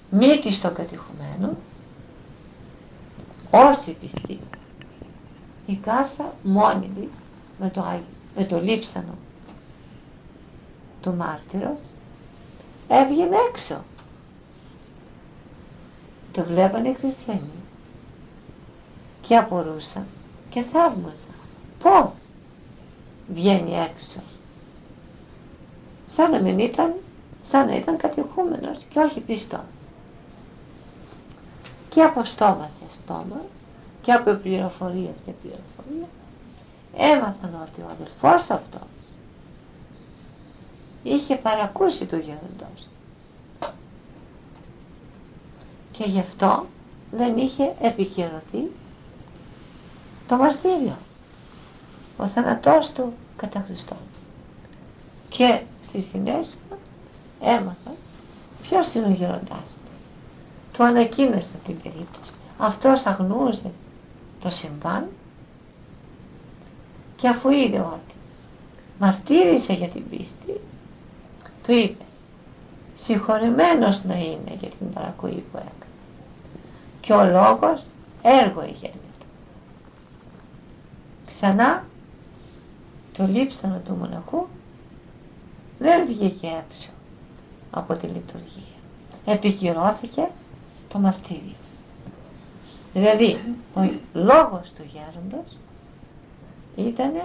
Μύτη των κατηχουμένων, όσοι πιστοί. Η κάσα μόνη της με το, με το λείψανο του μάρτυρος έβγαινε έξω. Το βλέπανε οι χριστιανοί και απορούσαν και θαύμαζαν. Πώς βγαίνει έξω; σαν να μην ήταν σαν να ήταν κατηχούμενος και όχι πιστός και από στόμας σε στόμα και από πληροφορίες και πληροφορία έμαθαν ότι ο αδελφός αυτός είχε παρακούσει του γέροντος και γι' αυτό δεν είχε επικαιρωθεί το μαρτύριο ο θανατός του κατά Χριστό και στη συνέχεια έμαθα ποιος είναι ο γέροντάς του του ανακοίνωσε την περίπτωση. Αυτός αγνούσε το συμβάν και αφού είδε ότι μαρτύρησε για την πίστη του είπε συγχωρημένος να είναι για την παρακοή που έκανε και ο λόγος έργο γέννηται ξανά το λείψανο του μοναχού δεν βγήκε έξω από τη λειτουργία. Επικυρώθηκε το μαρτύριο. Δηλαδή ο λόγος του γέροντος ήταν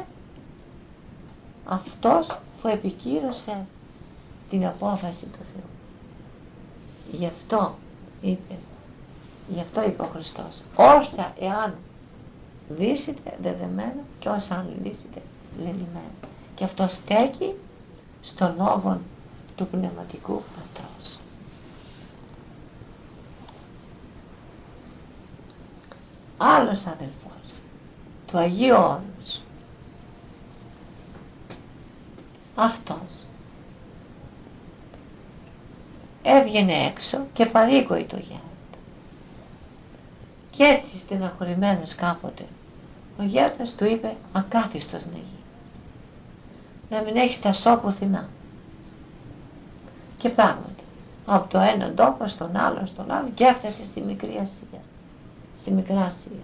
αυτός που επικύρωσε την απόφαση του Θεού. Γι' αυτό είπε γι' αυτό είπε ο Χριστός όσα εάν δύσετε δεδεμένα και όσα αν λύσετε λελιμένα και αυτό στέκει στο λόγο του πνευματικού πατρός. Άλλος αδελφός του Αγίου Όρους αυτός έβγαινε έξω και παρήγοη το γέροντα. Και έτσι στεναχωρημένος κάποτε ο γέροντας του είπε ακάθιστος να γίνεις να μην έχεις τα σώπου πουθενά. Και πράγματι από το έναν τόπο στον άλλο στον άλλο και έφτασε στη μικρή Ασία στη Μικρά Ασία.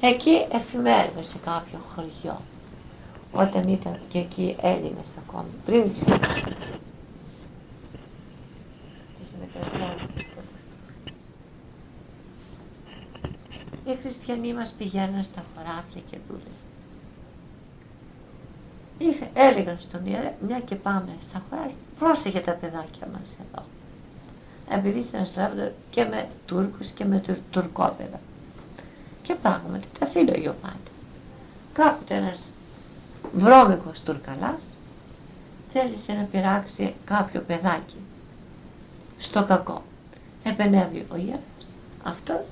Εκεί εφημέρευε σε κάποιο χωριό όταν ήταν και εκεί Έλληνες ακόμη πριν ξεκινήσει τις μικρασιάνικες οι χριστιανοί μας πηγαίνουν στα χωράφια και δούλευαν έλεγαν στον ιερέα μια και πάμε στα χωράφια πρόσεχε τα παιδάκια μας εδώ. Επειδή συναστρέφονται και με Τούρκους και με τουρ, τουρκόπεδα και πράγματι τα φίλο Ιωάννη κάποτε ένας βρώμικος τουρκαλάς θέλησε να πειράξει κάποιο παιδάκι στο κακό. Επενεύει ο ιεράς αυτός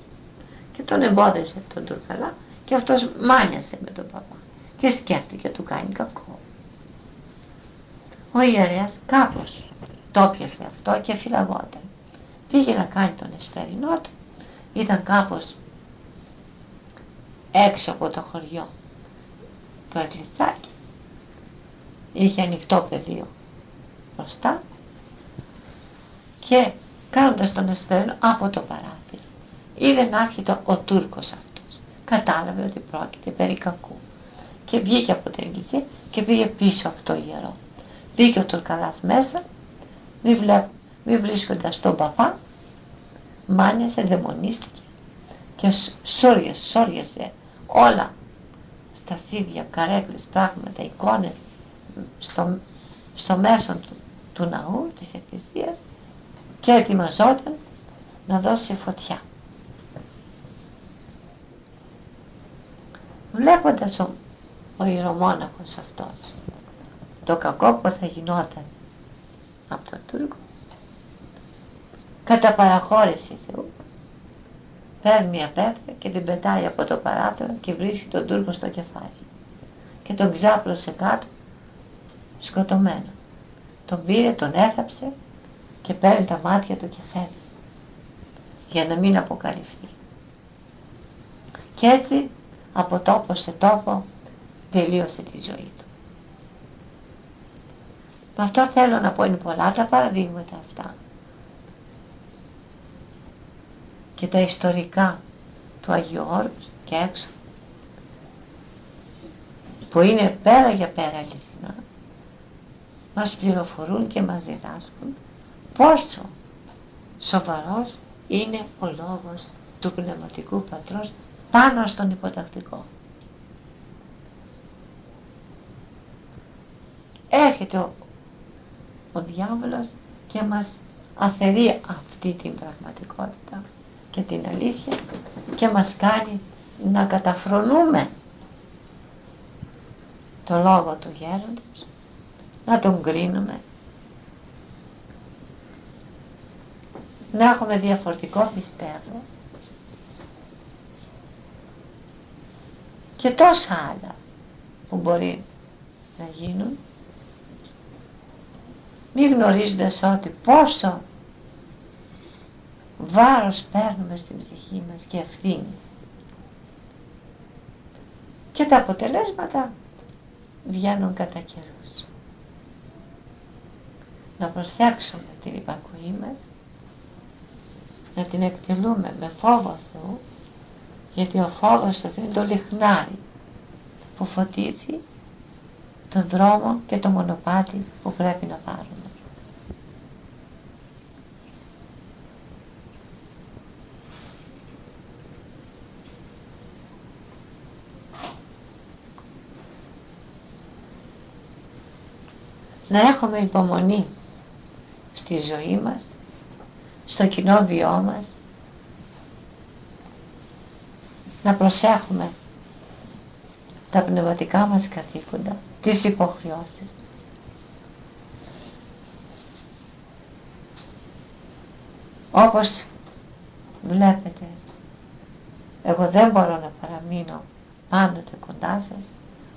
και τον εμπόδισε τον τουρκαλά και αυτός μάνιασε με τον παπά και σκέφτηκε του κάνει κακό. Ο ιερέας κάπως το πιασε αυτό και φυλαγόταν. Πήγε να κάνει τον εσφαιρινό του ήταν κάπως έξω από το χωριό. Το εκκλησάκι. Είχε ανοιχτό πεδίο μπροστά και κάνοντας τον εσφαίρινο από το παράθυρο. Είδε να έρχεται ο Τούρκος αυτός. Κατάλαβε ότι πρόκειται περί κακού και βγήκε από την εκκλησία και πήγε πίσω από το ιερό μπήκε ο Τουρκαλάς μέσα μη, βλέπ, μη βρίσκοντας τον παπά μάνιασε, δαιμονίστηκε και σόριασε, σόριασε όλα στα σίδια, καρέκλες, πράγματα, εικόνες στο, στο μέσο του, του ναού, της εκκλησίας και ετοιμαζόταν να δώσει φωτιά. Βλέποντας ο, ο ιερομόναχος αυτός. Το κακό που θα γινόταν από τον Τούρκο. Κατά παραχώρηση Θεού. Παίρνει μια πέτρα και την πετάει από το παράθυρο και βρίσκει τον Τούρκο στο κεφάλι. Και τον ξάπλωσε κάτω σκοτωμένο. Τον πήρε, τον έθαψε και παίρνει τα μάτια του και φεύγει για να μην αποκαλυφθεί. Και έτσι από τόπο σε τόπο τελείωσε τη ζωή του. Με αυτό θέλω να πω είναι πολλά τα παραδείγματα αυτά. Και τα ιστορικά του Αγίου Όρους και έξω. Που είναι πέρα για πέρα αληθινά. Μας πληροφορούν και μας διδάσκουν πόσο σοβαρός είναι ο λόγος του πνευματικού πατρός πάνω στον υποτακτικό. Έρχεται ο, ο διάβολος και μας αφαιρεί αυτή την πραγματικότητα και την αλήθεια και μας κάνει να καταφρονούμε το λόγο του γέροντος να τον κρίνουμε. Να έχουμε διαφορετικό πιστεύω. Και τόσα άλλα που μπορεί να γίνουν μη γνωρίζοντας ότι πόσο βάρος παίρνουμε στην ψυχή μας και ευθύνη και τα αποτελέσματα βγαίνουν κατά καιρούς να προσέξουμε την υπακοή μας να την εκτελούμε με φόβο Θεού γιατί ο φόβος του είναι το λιχνάρι που φωτίζει τον δρόμο και το μονοπάτι που πρέπει να πάρουμε. Να έχουμε υπομονή στη ζωή μας, στο κοινό βιό μας, να προσέχουμε τα πνευματικά μας καθήκοντα, τις υποχρεώσεις μας. Όπως βλέπετε, εγώ δεν μπορώ να παραμείνω πάντοτε κοντά σας,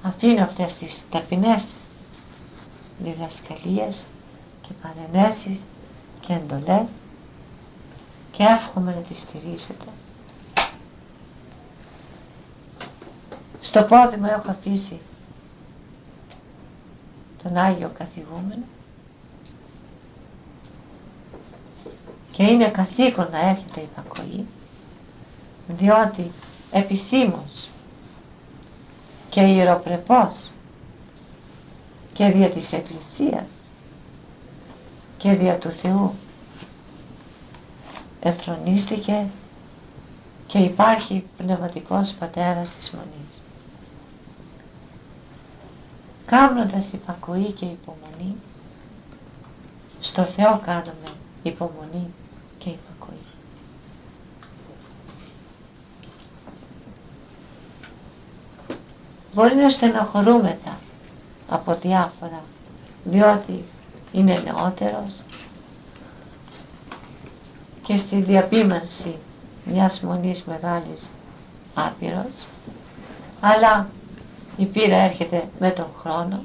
αφήνω αυτές τις ταπεινές διδασκαλίες και παρενέσεις και εντολές και εύχομαι να τις στηρίσετε. Στο πόδι μου έχω αφήσει τον Άγιο Καθηγούμενο και είναι καθήκον να έρχεται η υπακοή διότι επισήμως και ιεροπρεπός και δια της Εκκλησίας και δια του Θεού. Εθρονίστηκε και υπάρχει πνευματικός πατέρας της Μονής. Κάνοντας υπακοή και υπομονή στο Θεό κάνουμε υπομονή και υπακοή. Μπορεί να στενοχωρούμε τα από διάφορα διότι είναι νεότερος και στη διαπίμανση μιας μονής μεγάλης άπειρος αλλά η πείρα έρχεται με τον χρόνο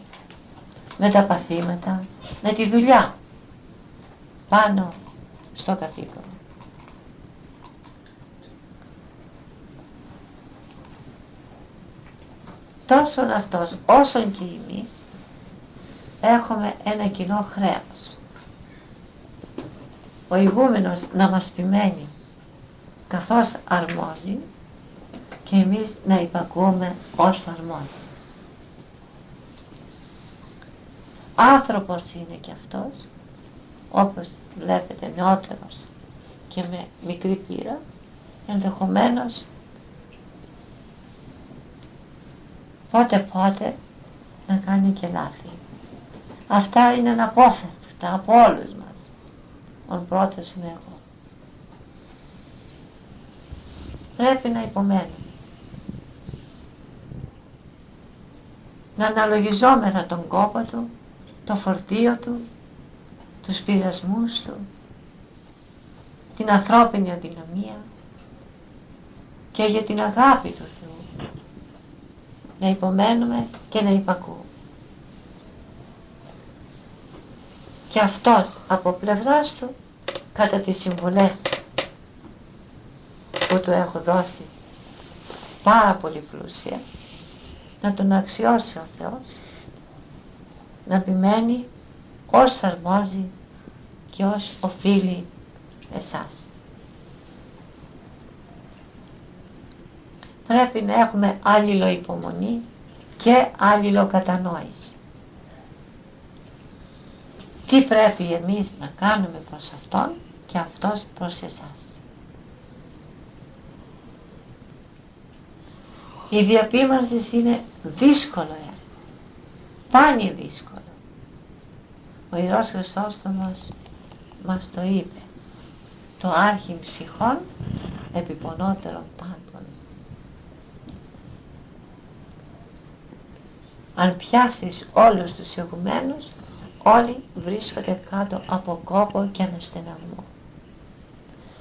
με τα παθήματα με τη δουλειά πάνω στο καθήκον τόσο αυτός όσον και εμείς έχουμε ένα κοινό χρέος ο ηγούμενος να μας ποιμένει καθώς αρμόζει και εμείς να υπακούμε όσο αρμόζει. Άνθρωπος είναι και αυτός, όπως βλέπετε νεότερος και με μικρή πείρα, ενδεχομένως πότε πότε να κάνει και λάθη. Αυτά είναι αναπόφευκτα από όλους μας. Ο πρώτος είμαι εγώ. Πρέπει να υπομένουμε. να αναλογιζόμεθα τον κόπο του, το φορτίο του, τους πειρασμούς του, την ανθρώπινη αδυναμία και για την αγάπη του Θεού να υπομένουμε και να υπακούμε. Και αυτός από πλευράς του κατά τις συμβουλές που του έχω δώσει πάρα πολύ πλούσια να τον αξιώσει ο Θεός να επιμένει ως αρμόζει και ως οφείλει εσάς. Πρέπει να έχουμε άλληλο υπομονή και άλληλο κατανόηση. Τι πρέπει εμείς να κάνουμε προς Αυτόν και Αυτός προς εσάς. Η διαπίμανση είναι δύσκολο έργο. Πάνει δύσκολο. ο Ιερός Χριστόστομος μας το είπε το άρχιν ψυχών επιπονότερον πάντων αν πιάσεις όλους τους ηγουμένους όλοι βρίσκονται κάτω από κόπο και αναστεναγμό.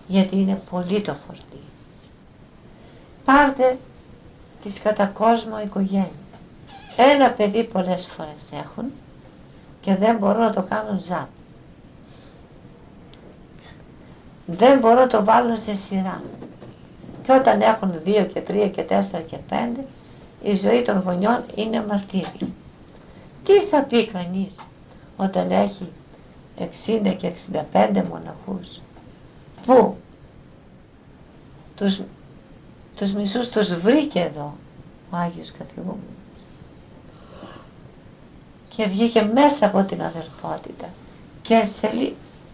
Γιατί είναι πολύ το φορτί πάρτε τις κατά κόσμο οικογένειες. Ένα παιδί πολλές φορές έχουν και δεν μπορούν να το κάνουν ζάπ. Δεν μπορούν να το βάλουν σε σειρά. Και όταν έχουν δύο και τρία και τέσσερα και πέντε η ζωή των γονιών είναι μαρτύριο τι θα πει κανείς όταν έχει 60 και 65 μοναχούς; Που τους, τους μισούς τους βρήκε εδώ ο Άγιος Καθηγούμενος και βγήκε μέσα από την αδερφότητα και,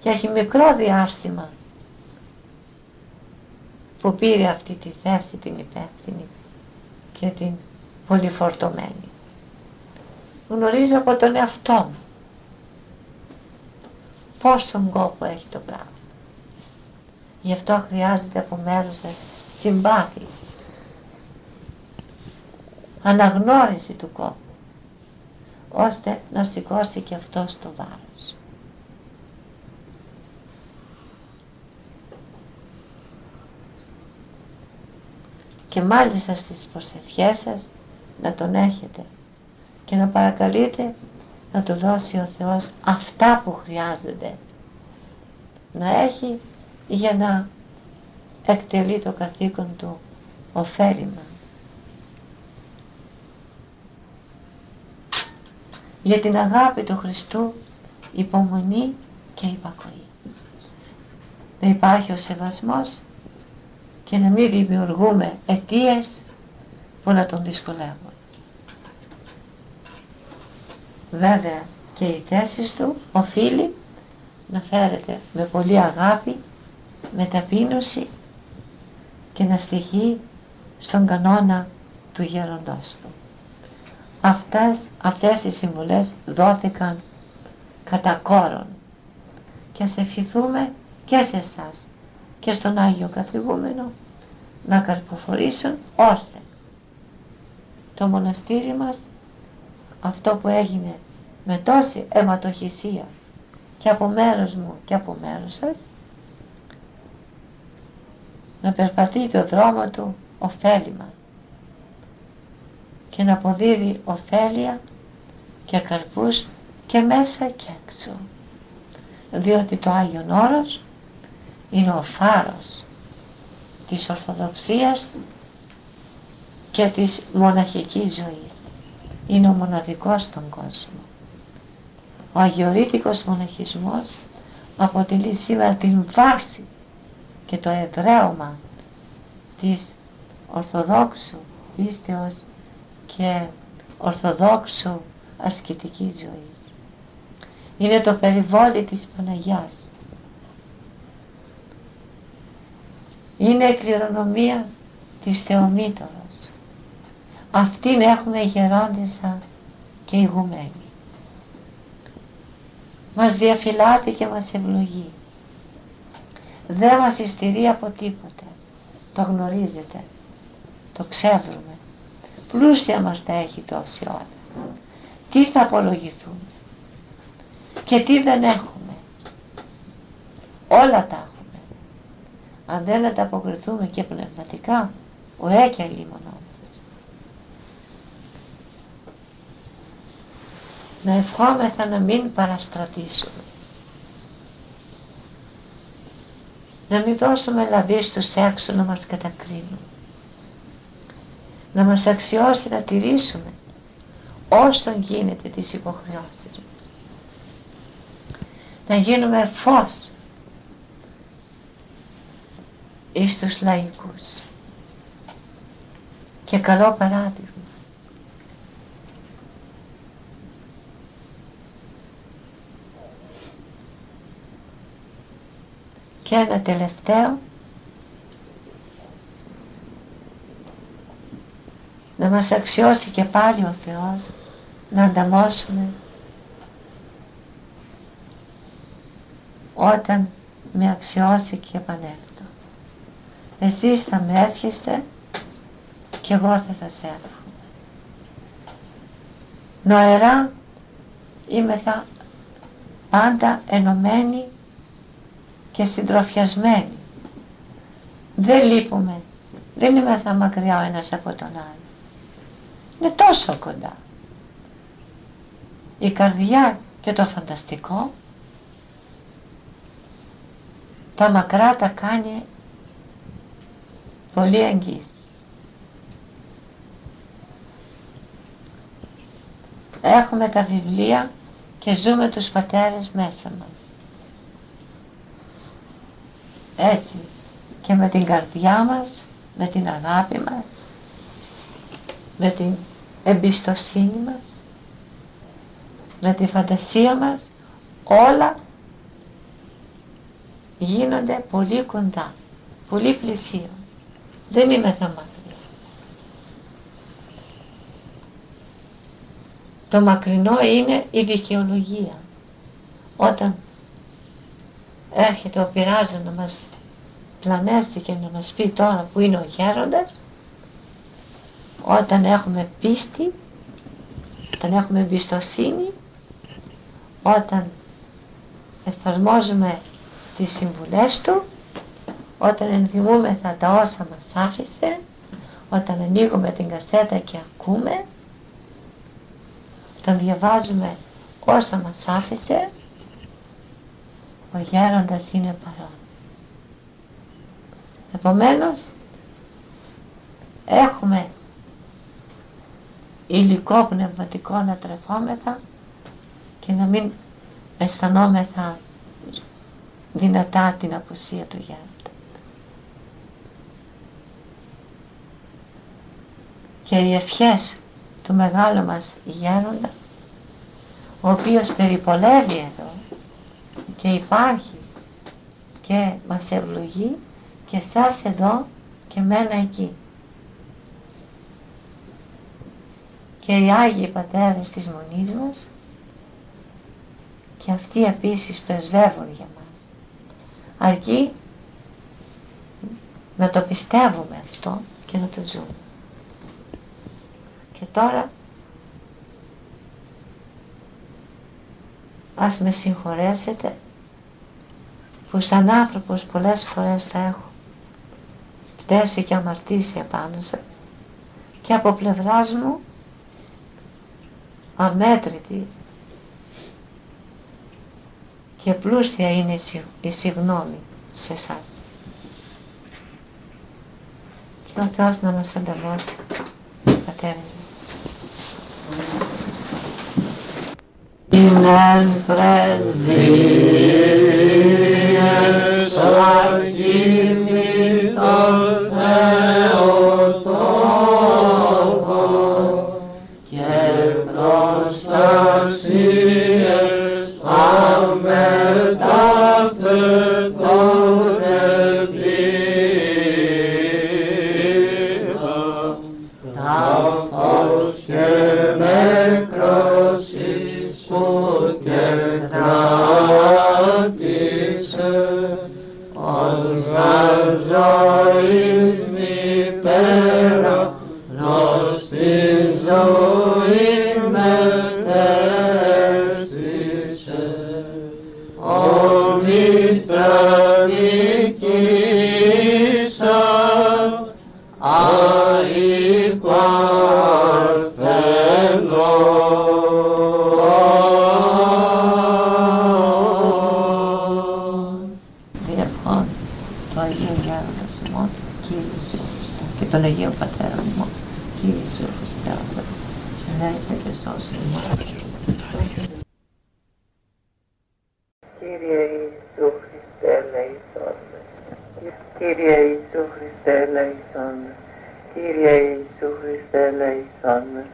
και έχει μικρό διάστημα που πήρε αυτή τη θέση την υπεύθυνη και την πολυφορτωμένη γνωρίζω από τον εαυτό μου πόσο κόπο έχει το πράγμα. Γι' αυτό χρειάζεται από μέρους σας συμπάθεια αναγνώριση του κόπου ώστε να σηκώσει και αυτό το βάρος. Και μάλιστα στις προσευχές σας να τον έχετε και να παρακαλείτε να του δώσει ο Θεός αυτά που χρειάζεται. Να έχει για να εκτελεί το καθήκον του ωφέλιμα. Για την αγάπη του Χριστού υπομονή και υπακοή. Να υπάρχει ο σεβασμός και να μην δημιουργούμε αιτίες που να τον δυσκολεύουν βέβαια και οι θέσεις του οφείλει να φέρεται με πολύ αγάπη με ταπείνωση και να στοιχεί στον κανόνα του γέροντός του. Αυτές, αυτές οι συμβουλές δόθηκαν κατά κόρον. Και ας ευχηθούμε και σε εσάς και στον Άγιο Καθηγούμενο να καρποφορήσουν ώστε το μοναστήρι μας αυτό που έγινε με τόση αιματοχυσία και από μέρος μου και από μέρος σας να περπατεί το δρόμο του ωφέλιμα και να αποδίδει ωφέλεια και καρπούς και μέσα και έξω. Διότι το Άγιον Όρος είναι ο φάρος της Ορθοδοξίας και της μοναχικής ζωής είναι ο μοναδικός στον κόσμο ο αγιορείτικος μοναχισμός αποτελεί σήμερα την βάση και το εδραίωμα της Ορθοδόξου πίστεως και Ορθοδόξου ασκητικής ζωής. Είναι το περιβόλι της Παναγιάς. Είναι η κληρονομία της Θεομήτωρος. Αυτήν έχουμε γερόντισα και ηγουμένη. Μας διαφυλάτει και μας ευλογεί. Δεν μας ειστερεί από τίποτε. Το γνωρίζετε. Το ξέρουμε πλούσια μας τα έχει τόση ώρα τι θα απολογηθούμε; Και τι δεν έχουμε; Όλα τα έχουμε αν δεν ανταποκριθούμε και πνευματικά ο έκια λίμωνο μας να ευχόμεθα να μην παραστρατήσουμε. Να μην δώσουμε λαβή στους έξω να μας κατακρίνουν. Να μας αξιώσει να τηρήσουμε όσο γίνεται τις υποχρεώσεις μας. Να γίνουμε φως εις τους λαϊκούς. Και καλό παράδειγμα και ένα τελευταίο να μας αξιώσει και πάλι ο Θεός να ανταμώσουμε όταν με αξιώσει και επανέλθω. Εσείς θα με εύχεστε και εγώ θα σας έρθω. Νοερά είμαι θα πάντα ενωμένη και συντροφιασμένη. Δεν λείπουμε. Δεν είμαι θα μακριά ο ένας από τον άλλο. Είναι τόσο κοντά. Η καρδιά και το φανταστικό τα μακρά τα κάνει πολύ εγγύς. Έχουμε τα βιβλία και ζούμε τους πατέρες μέσα μας. Έτσι και με την καρδιά μας, με την αγάπη μας, με την εμπιστοσύνη μας, με τη φαντασία μας, όλα γίνονται πολύ κοντά, πολύ πλησίον. Δεν είμαι θα Το μακρινό είναι η δικαιολογία. Όταν έρχεται ο πειράζον να μας πλανέσει και να μας πει τώρα που είναι ο γέροντας, όταν έχουμε πίστη, όταν έχουμε εμπιστοσύνη, όταν εφαρμόζουμε τις συμβουλές του, όταν ενθυμούμεθα τα όσα μας άφησε, όταν ανοίγουμε την κασέτα και ακούμε, όταν διαβάζουμε όσα μας άφησε, ο γέροντας είναι παρόν. Επομένως, έχουμε υλικό πνευματικό να τρεφόμεθα και να μην αισθανόμεθα δυνατά την απουσία του γέροντα. Και οι ευχές του μεγάλου μας γέροντα ο οποίος περιπολεύει εδώ και υπάρχει και μας ευλογεί και σας εδώ και μένα εκεί. Και οι Άγιοι Πατέρες της Μονής μας και αυτοί επίσης πρεσβεύουν για μας. Αρκεί να το πιστεύουμε αυτό και να το ζούμε. Και τώρα ας με συγχωρέσετε που σαν άνθρωπος πολλές φορές θα έχω φτέσει και αμαρτήσει επάνω σας και από πλευράς μου αμέτρητη και πλούσια είναι η συγνώμη σε εσάς. Και ο Θεός να μας ανταμώσει, πατέρα μου. Amen.